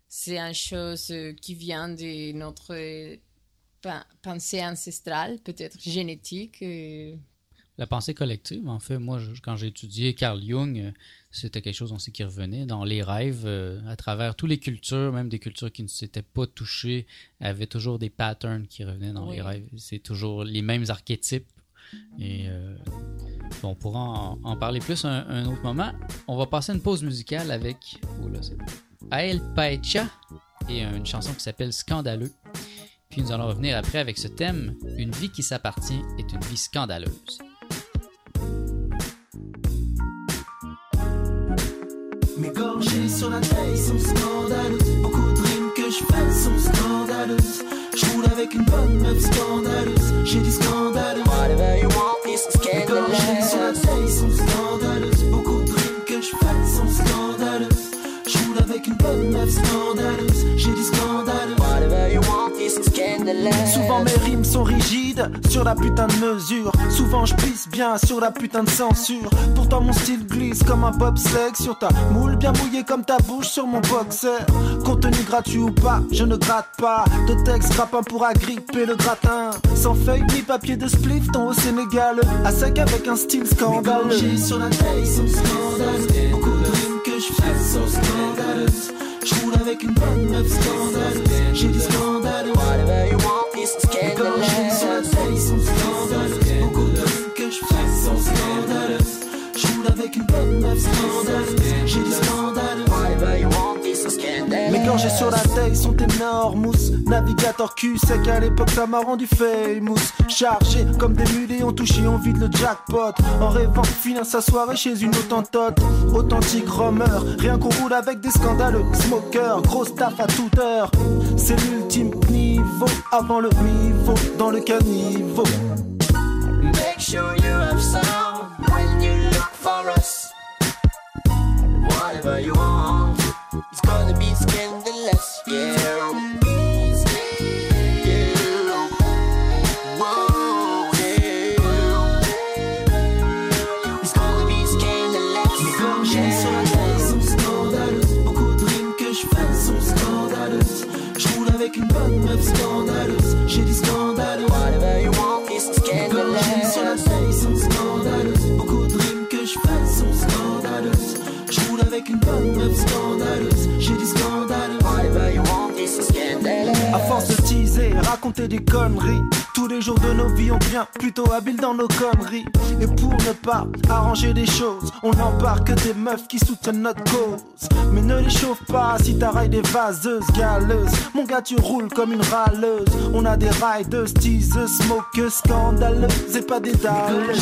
c'est une chose qui vient de notre pen- pensée ancestrale, peut-être génétique. La pensée collective, en fait, moi, je- quand j'ai étudié Carl Jung, euh, c'était quelque chose aussi qui revenait dans les rêves, euh, à travers toutes les cultures, même des cultures qui ne s'étaient pas touchées, avaient toujours des patterns qui revenaient dans Oui. les rêves. C'est toujours les mêmes archétypes. Et euh, on pourra en, en parler plus un, un autre moment. On va passer une pause musicale avec oh là, Ael Paecha et une chanson qui s'appelle Scandaleux. Puis nous allons revenir après avec ce thème Une vie qui s'appartient est une vie scandaleuse. Mes gorgées sur la taille sont scandaleuses. Beaucoup de rimes que je fais sont scandaleuses. Je roule avec une bonne meuf scandaleuse. J'ai dit scandaleuse. Whatever you want is Mes gorgées sur la taille sont scandaleuses. Beaucoup de rimes que je fais sont scandaleuses. Je roule avec une bonne meuf scandaleuse. J'ai dit scandaleuse. Souvent mes rimes sont rigides sur la putain de mesure. Souvent je pisse bien sur la putain de censure. Pourtant mon style glisse comme un bobsleigh sur ta moule bien mouillée comme ta bouche sur mon boxer. Contenu gratuit ou pas, je ne gratte pas. De texte grappin pour agripper le gratin. Sans feuille ni papier de spliff, ton au Sénégal. À sec avec un style scandaleux. sur la taille sont scandaleuses. Beaucoup de rimes que je fais sont scandaleuses. Je avec une bonne scandaleuse. J'ai dit scandaleux. Whatever you want scandalous. taille sont. Beaucoup de que je fais sont scandaleuses. Je roule avec une bonne meuf. Mes gorgées sur la taille sont énormes, mousse. Navigateur cul sec à l'époque, ça m'a rendu famous. Chargé comme des mulets, on touche et on vide le jackpot. En rêvant finir sa soirée chez une autantote. Authentique romer, rien qu'on roule avec des scandaleux. Smoker, grosse taf à toute heure. C'est l'ultime niveau, avant le niveau, dans le caniveau. Make sure you have sound when you look for us. Whatever you want, it's be scandalous. Yeah. Yeah. Scandaleuse. J'ai dit scandaleux. Des conneries. Tous les jours de nos vies, on devient plutôt habile dans nos conneries. Et pour ne pas arranger les choses, on n'embarque que des meufs qui soutiennent notre cause. Mais ne les chauffe pas si t'arrailles des vaseuses galeuses. Mon gars, tu roules comme une râleuse. On a des riders, teaseuses, smokeuses, scandaleuses et pas des dalles.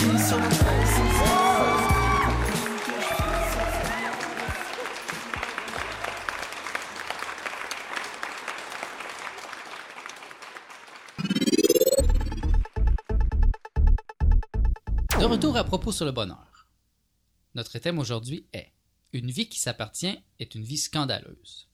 À propos sur le bonheur. Notre thème aujourd'hui est Une vie qui s'appartient est une vie scandaleuse.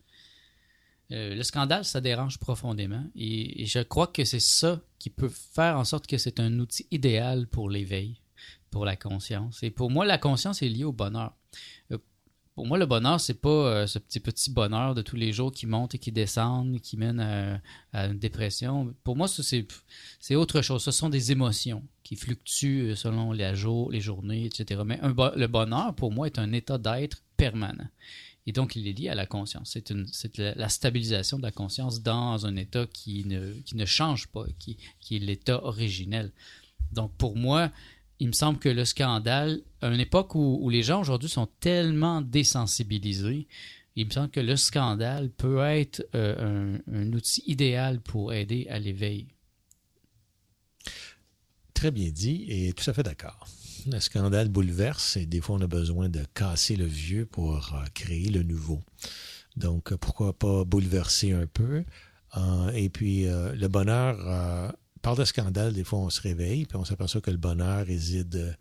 Euh, le scandale, ça dérange profondément et, et je crois que c'est ça qui peut faire en sorte que c'est un outil idéal pour l'éveil, pour la conscience. Et pour moi, la conscience est liée au bonheur. Euh, pour moi, le bonheur, c'est pas euh, ce petit petit bonheur de tous les jours qui monte et qui descend, qui mène à, une dépression. Pour moi, c'est autre chose. Ce sont des émotions qui fluctuent selon les jours, les journées, etc. Mais le bonheur, pour moi, est un état d'être permanent. Et donc, il est lié à la conscience. C'est la stabilisation de la conscience dans un état qui ne, qui ne change pas, qui, qui est l'état originel. Donc, pour moi, il me semble que le scandale, à une époque où, les gens aujourd'hui sont tellement désensibilisés, il me semble que le scandale peut être euh, un, outil idéal pour aider à l'éveil. Très bien dit et tout à fait d'accord. Le scandale bouleverse et des fois on a besoin de casser le vieux pour euh, créer le nouveau. Donc pourquoi pas bouleverser un peu. Euh, et puis le bonheur, par le scandale, des fois on se réveille puis on s'aperçoit que le bonheur réside euh,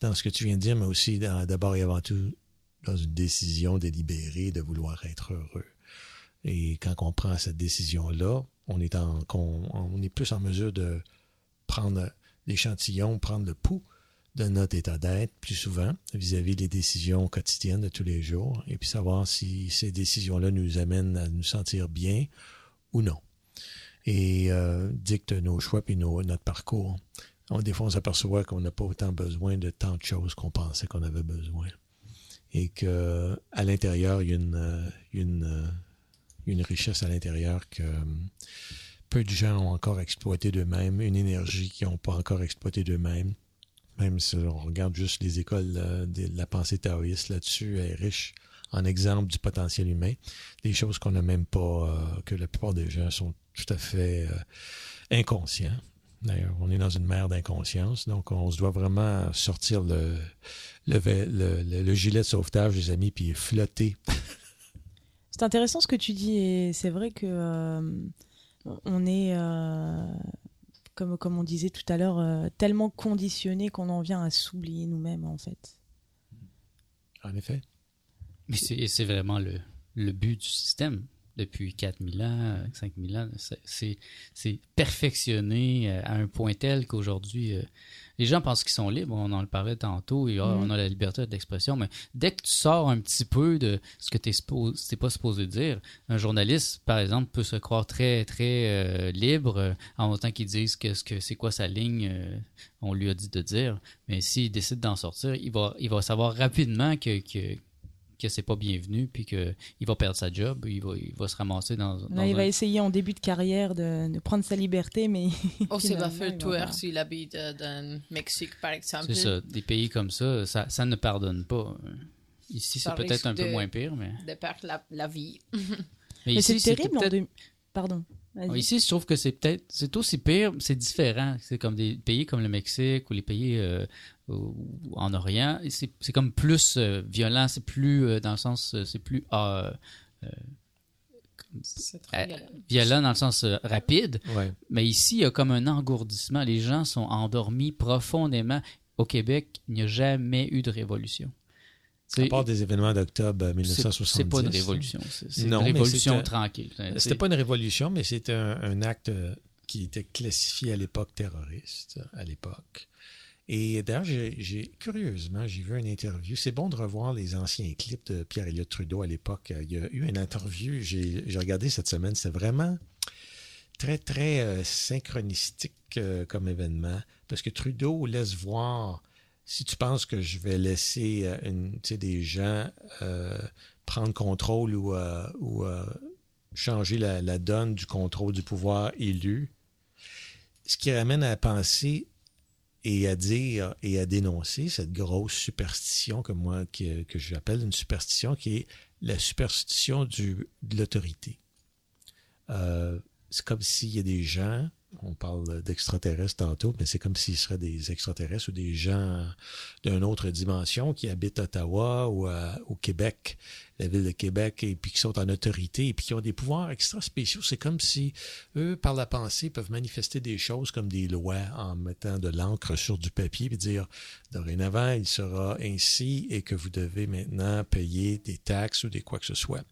dans ce que tu viens de dire, mais aussi d'abord et avant tout dans une décision délibérée de vouloir être heureux. Et quand on prend cette décision-là, on est plus en mesure de prendre l'échantillon, prendre le pouls de notre état d'être plus souvent vis-à-vis des décisions quotidiennes de tous les jours et puis savoir si ces décisions-là nous amènent à nous sentir bien ou non. Et euh, dictent nos choix nos, notre parcours. On, des fois, on s'aperçoit qu'on n'a pas autant besoin de tant de choses qu'on pensait qu'on avait besoin. Et que à l'intérieur, il y a une, euh, euh, richesse à l'intérieur que peu de gens ont encore exploité d'eux-mêmes, une énergie qu'ils n'ont pas encore exploité d'eux-mêmes. Même si on regarde juste les écoles de la pensée taoïste là-dessus, elle est riche en exemples du potentiel humain, des choses qu'on n'a même pas, que la plupart des gens sont tout à fait euh, inconscients. D'ailleurs, on est dans une mer d'inconscience, donc on se doit vraiment sortir le, le, le, le, le gilet de sauvetage, les amis, puis flotter. C'est intéressant ce que tu dis et c'est vrai que euh, on est, euh, comme, comme on disait tout à l'heure, euh, tellement conditionné qu'on en vient à s'oublier nous-mêmes en fait. En effet. Mais c'est c'est vraiment le, le but du système depuis 4000 ans, 5000 ans. C'est- perfectionné euh, à un point tel qu'aujourd'hui, euh, les gens pensent qu'ils sont libres. On en le parlait tantôt. Et, ah, Mhm. On a la liberté d'expression. Mais dès que tu sors un petit peu de ce que tu n'es pas supposé dire, un journaliste, par exemple, peut se croire très, très euh, libre euh, en autant qu'il dise que ce que c'est quoi sa ligne. euh, on lui a dit de dire. Mais s'il décide d'en sortir, il va, il va savoir rapidement que, que, que c'est pas bienvenu, puis qu'il va perdre sa job, il va, il va se ramasser dans, dans Là, il un- va essayer en début de carrière de, de prendre sa liberté, mais Oh, c'est Finalement, Buffett il va Tour s'il habite dans le Mexique, par exemple. C'est ça, des pays comme ça, ça, ça ne pardonne pas. Ici, c'est peut-être un peu moins pire, mais, De perdre la, la vie. mais c'est terrible en peut-être- deux... Pardon. Ici, je trouve que c'est peut-être, c'est aussi pire, c'est différent. C'est comme des pays comme le Mexique ou les pays euh, en Orient. C'est comme plus euh, violent, c'est plus, euh, dans le sens, c'est plus euh, euh, très violent. violent dans le sens euh, rapide. Ouais. Mais ici, il y a comme un engourdissement. Les gens sont endormis profondément. Au Québec, il n'y a jamais eu de révolution. À part des événements d'octobre euh, C'est 1970. c'est pas une révolution. C'est une révolution c'était- tranquille. C'était pas une révolution, mais c'était un, un acte euh, qui était classifié à l'époque terroriste, à l'époque. Et d'ailleurs, j'ai, curieusement, j'ai vu une interview. C'est bon de revoir les anciens clips de Pierre Elliott Trudeau à l'époque. Il y a eu une interview, j'ai, j'ai regardé cette semaine, c'est vraiment très, très euh, synchronistique euh, comme événement. Parce que Trudeau laisse voir, si tu penses que je vais laisser euh, des gens euh, prendre contrôle ou, euh, changer la, donne du contrôle du pouvoir élu, ce qui ramène à penser et à dire et à dénoncer cette grosse superstition que moi que, j'appelle une superstition qui est la superstition de l'autorité. C'est comme s'il y a des gens, on parle d'extraterrestres tantôt, mais c'est comme s'ils seraient des extraterrestres ou des gens d'une autre dimension qui habitent Ottawa ou au Québec, la ville de Québec, et puis qui sont en autorité et puis qui ont des pouvoirs extra spéciaux. C'est comme si eux, par la pensée, peuvent manifester des choses comme des lois en mettant de l'encre sur du papier et dire dorénavant, il sera ainsi et que vous devez maintenant payer des taxes ou des quoi que ce soit.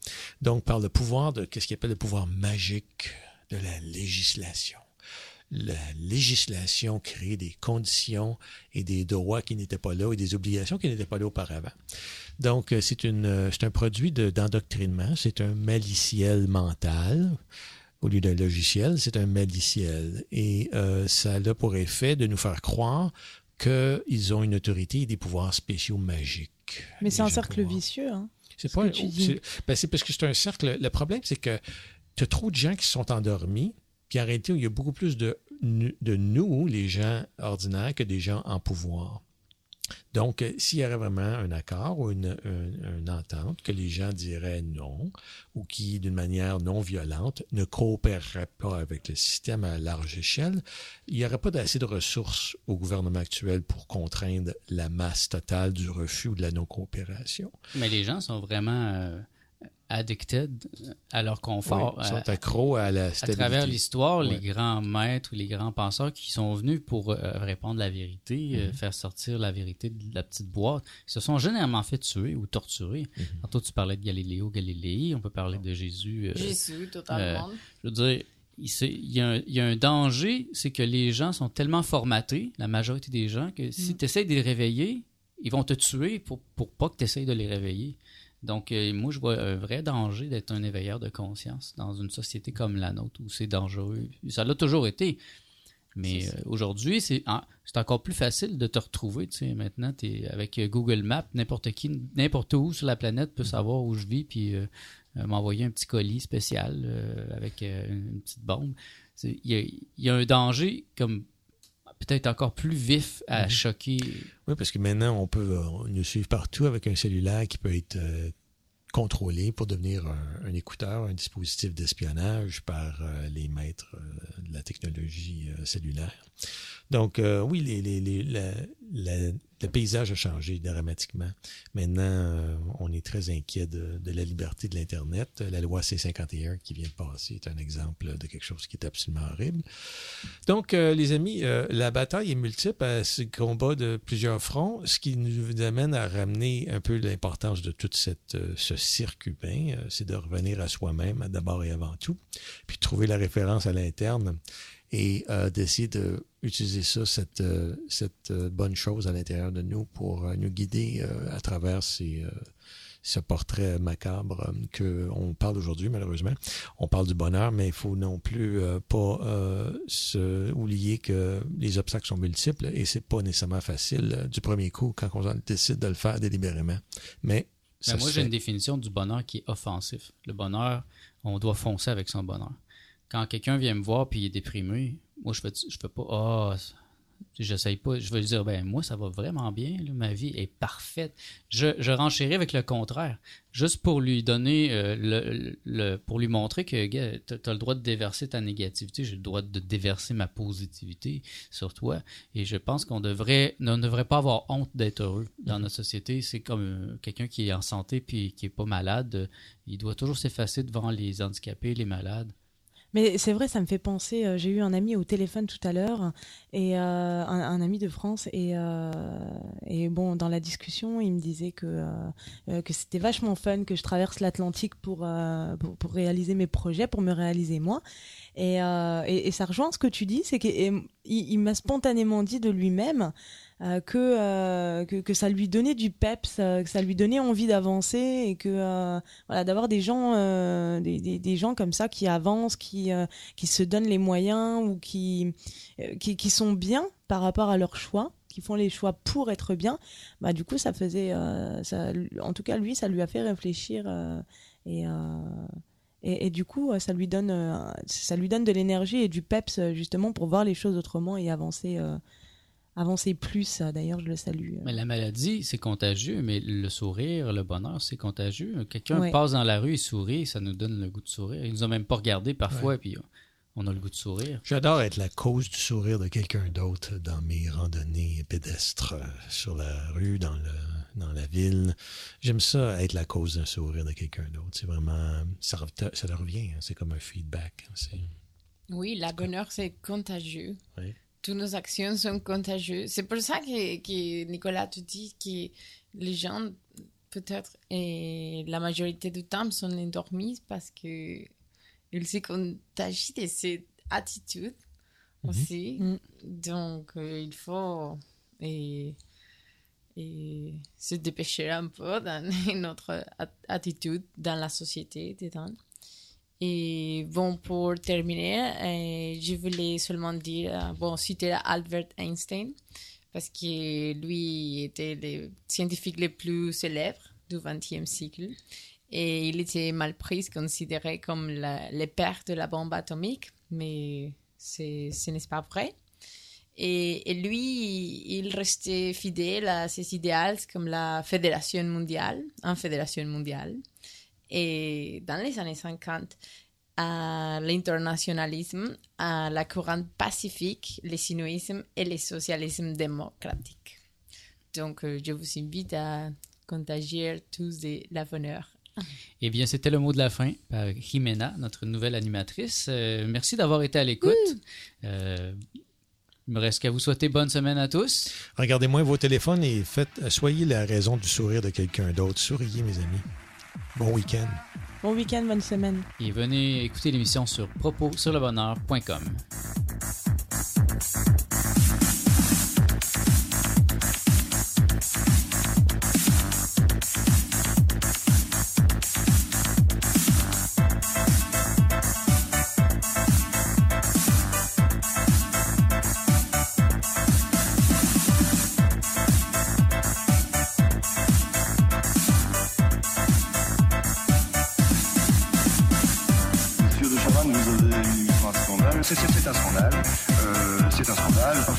Donc, par le pouvoir de, qu'est-ce qu'ils appelle le pouvoir magique de la législation? La législation crée des conditions et des droits qui n'étaient pas là et des obligations qui n'étaient pas là auparavant. Donc, euh, c'est une, euh, c'est un produit de- d'endoctrinement, c'est un maliciel mental. Au lieu d'un logiciel, c'est un maliciel. Et euh, ça a pour effet de nous faire croire qu'ils ont une autorité et des pouvoirs spéciaux magiques. Mais c'est un cercle pouvoir. vicieux. Hein. C'est ce pas que tu dis. c'est- ben, c'est parce que c'est un cercle. Le problème, c'est que tu as trop de gens qui sont endormis, puis réalité, il y a beaucoup plus de, nous, les gens ordinaires, que des gens en pouvoir. Donc, euh, s'il y aurait vraiment un accord ou une entente que les gens diraient non, ou qui, d'une manière non violente, ne coopéreraient pas avec le système à large échelle, il n'y aurait pas assez de ressources au gouvernement actuel pour contraindre la masse totale du refus ou de la non-coopération. Mais les gens sont vraiment euh, addicted à leur confort. Oui, ils à- sont accros à la à stabilité. travers l'histoire, les grands maîtres ou les grands penseurs qui sont venus pour euh, répandre la vérité, euh, faire sortir la vérité de la petite boîte, ils se sont généralement fait tuer ou torturer. Mm-hmm. Tantôt, tu parlais de Galiléo Galilei, on peut parler de Jésus. euh, Jésus, totalement. je veux dire, il, se- il y a un, il y a un danger, c'est que les gens sont tellement formatés, la majorité des gens, que si Mm. tu essaies de les réveiller, ils vont te tuer pour, pour pas que tu essayes de les réveiller. Donc, euh, moi, je vois un vrai danger d'être un éveilleur de conscience dans une société comme la nôtre où c'est dangereux. Ça l'a toujours été. Mais euh, aujourd'hui, c'est en- c'est encore plus facile de te retrouver. Tu sais, maintenant, es avec euh, Google Maps, n'importe qui, n'importe où sur la planète peut savoir où je vis, puis euh, m'envoyer un petit colis spécial avec une petite bombe. C'est- Il y a, il y a un danger comme peut-être encore plus vif à Mhm. choquer. Oui, parce que maintenant, on peut nous suivre partout avec un cellulaire qui peut être euh, contrôlé pour devenir un, un écouteur, un dispositif d'espionnage par euh, les maîtres euh, de la technologie cellulaire. Donc, euh, oui, les, les, les- la- le paysage a changé dramatiquement. Maintenant, euh, on est très inquiet de, la liberté de l'Internet. La loi C-51 qui vient de passer est un exemple de quelque chose qui est absolument horrible. Donc, euh, les amis, la bataille est multiple, c'est le combat de plusieurs fronts, ce qui nous amène à ramener un peu l'importance de tout cette, ce cirque humain, c'est de revenir à soi-même d'abord et avant tout, puis trouver la référence à l'interne et euh, d'essayer de utiliser ça, cette, euh, cette euh, bonne chose à l'intérieur de nous pour euh, nous guider euh, à travers ces, euh, ce portrait macabre euh, que on parle aujourd'hui malheureusement. On parle du bonheur, mais il faut non plus euh, pas euh, se oublier que les obstacles sont multiples et c'est pas nécessairement facile euh, du premier coup quand on décide de le faire délibérément. Mais ça Ben, moi, j'ai une définition du bonheur qui est offensif. Le bonheur, on doit foncer avec son bonheur. Quand quelqu'un vient me voir puis il est déprimé, moi, je fais, je fais pas, ah, j'essaye pas. Je vais lui dire, ben, moi, ça va vraiment bien, là, ma vie est parfaite. Je, je renchéris avec le contraire. Juste pour lui donner, euh, le, le- pour lui montrer que, t'as as le droit de déverser ta négativité, j'ai le droit de déverser ma positivité sur toi. Et je pense qu'on devrait, on ne devrait pas avoir honte d'être heureux dans notre société. C'est comme euh, quelqu'un qui est en santé puis qui est pas malade. euh, il doit toujours s'effacer devant les handicapés, les malades. Mais c'est vrai, ça me fait penser. euh, J'ai eu un ami au téléphone tout à l'heure, et euh, un, ami de France, et, euh, et bon, dans la discussion, il me disait que que c'était vachement fun que je traverse l'Atlantique pour, pour réaliser mes projets, pour me réaliser moi. Et, et, et ça rejoint ce que tu dis, c'est qu'il il, m'a spontanément dit de lui-même euh, que, euh, que que ça lui donnait du peps, euh, que ça lui donnait envie d'avancer, et que voilà d'avoir des gens des, des, des gens comme ça qui avancent qui qui se donnent les moyens ou qui, qui qui sont bien par rapport à leurs choix qui font les choix pour être bien bah du coup ça faisait ça en tout cas lui ça lui a fait réfléchir et, et du coup ça lui donne ça lui donne de l'énergie et du peps justement pour voir les choses autrement et avancer avancer plus d'ailleurs je le salue Mais la maladie, c'est contagieux, mais le sourire, le bonheur, c'est contagieux. Quelqu'un Ouais. passe dans la rue et sourit, ça nous donne le goût de sourire. Il nous a même pas regardé parfois, puis on a le goût de sourire. J'adore être la cause du sourire de quelqu'un d'autre dans mes randonnées pédestres euh, sur la rue, dans, le, dans la ville. J'aime ça, être la cause d'un sourire de quelqu'un d'autre. C'est vraiment, ça, leur revient, hein. c'est comme un feedback. hein. Oui, la bonheur, c'est contagieux. Oui. Toutes nos actions sont contagieuses. C'est pour ça que, que Nicolas te dit que les gens, peut-être, et la majorité du temps, sont endormis parce que ils se contagient de cette attitude Mhm. aussi. Mhm. Donc, euh, il faut et, et se dépêcher un peu dans notre at- attitude dans la société dedans. Et bon, pour terminer, euh, je voulais seulement dire, euh, bon, citer Albert Einstein, parce que lui était le scientifique le plus célèbre du XXe siècle. Et il était mal pris, considéré comme le père de la bombe atomique, mais ce n'est pas vrai. Et, lui, il restait fidèle à ses idéaux comme la fédération mondiale, en fédération mondiale. Et dans les années 50, à l'internationalisme, à la courante pacifique, le sinuisme et le socialisme démocratique. Donc, euh, je vous invite à contagier tous de la bonheur Eh bien, c'était le mot de la fin par Jimena, notre nouvelle animatrice. Euh, merci d'avoir été à l'écoute. Euh, il me reste qu'à vous souhaiter bonne semaine à tous. Regardez moins vos téléphones et faites, soyez la raison du sourire de quelqu'un d'autre. Souriez, mes amis. Bon week-end. Bon week-end, bonne semaine. Et venez écouter l'émission sur propossurlebonheur.com. Monsieur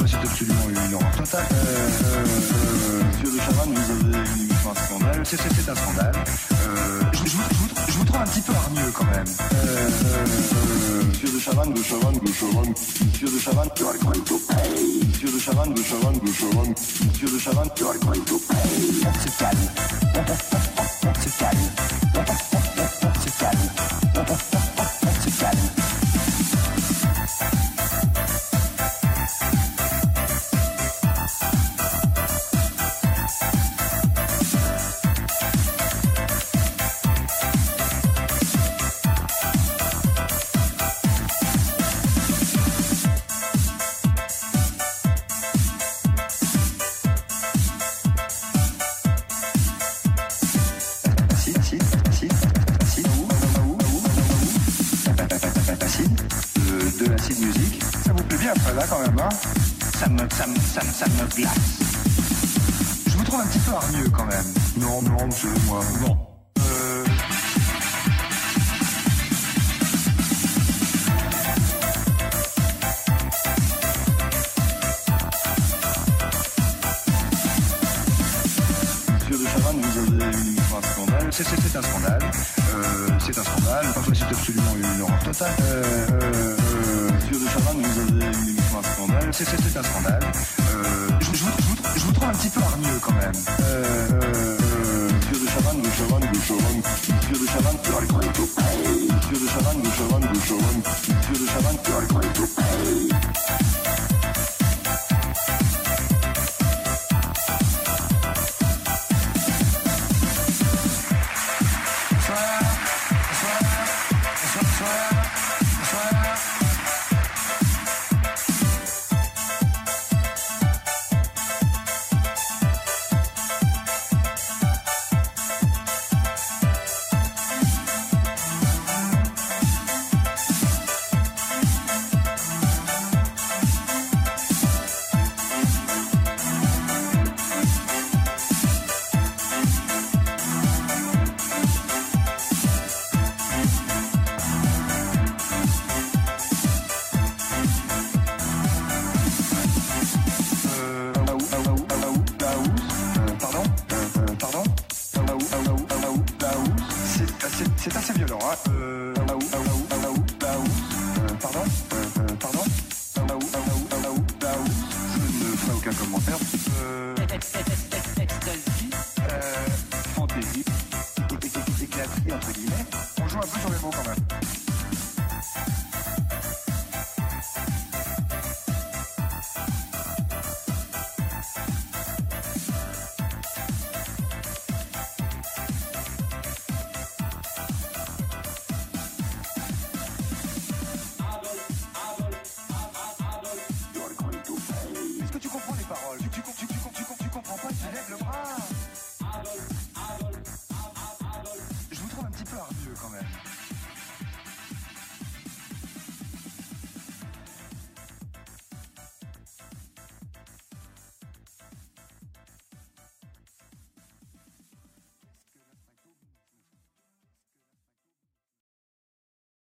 c'est absolument une horreur totale. Euh, euh, euh, Monsieur de Chavannes, vous avez eu un scandale. C'est, c'est- c'est un scandale. Euh, je, je vous, je vous- je vous trouve un petit peu hargneux quand même. Euh, euh, euh, Monsieur de Chavannes, de Chavannes, de Chavannes. Monsieur de Chavannes, going to pay. Monsieur de Chavannes, de Chavannes, de Chavannes. Monsieur de Chavannes, going to pay. On se calme. On se calme. On se calme.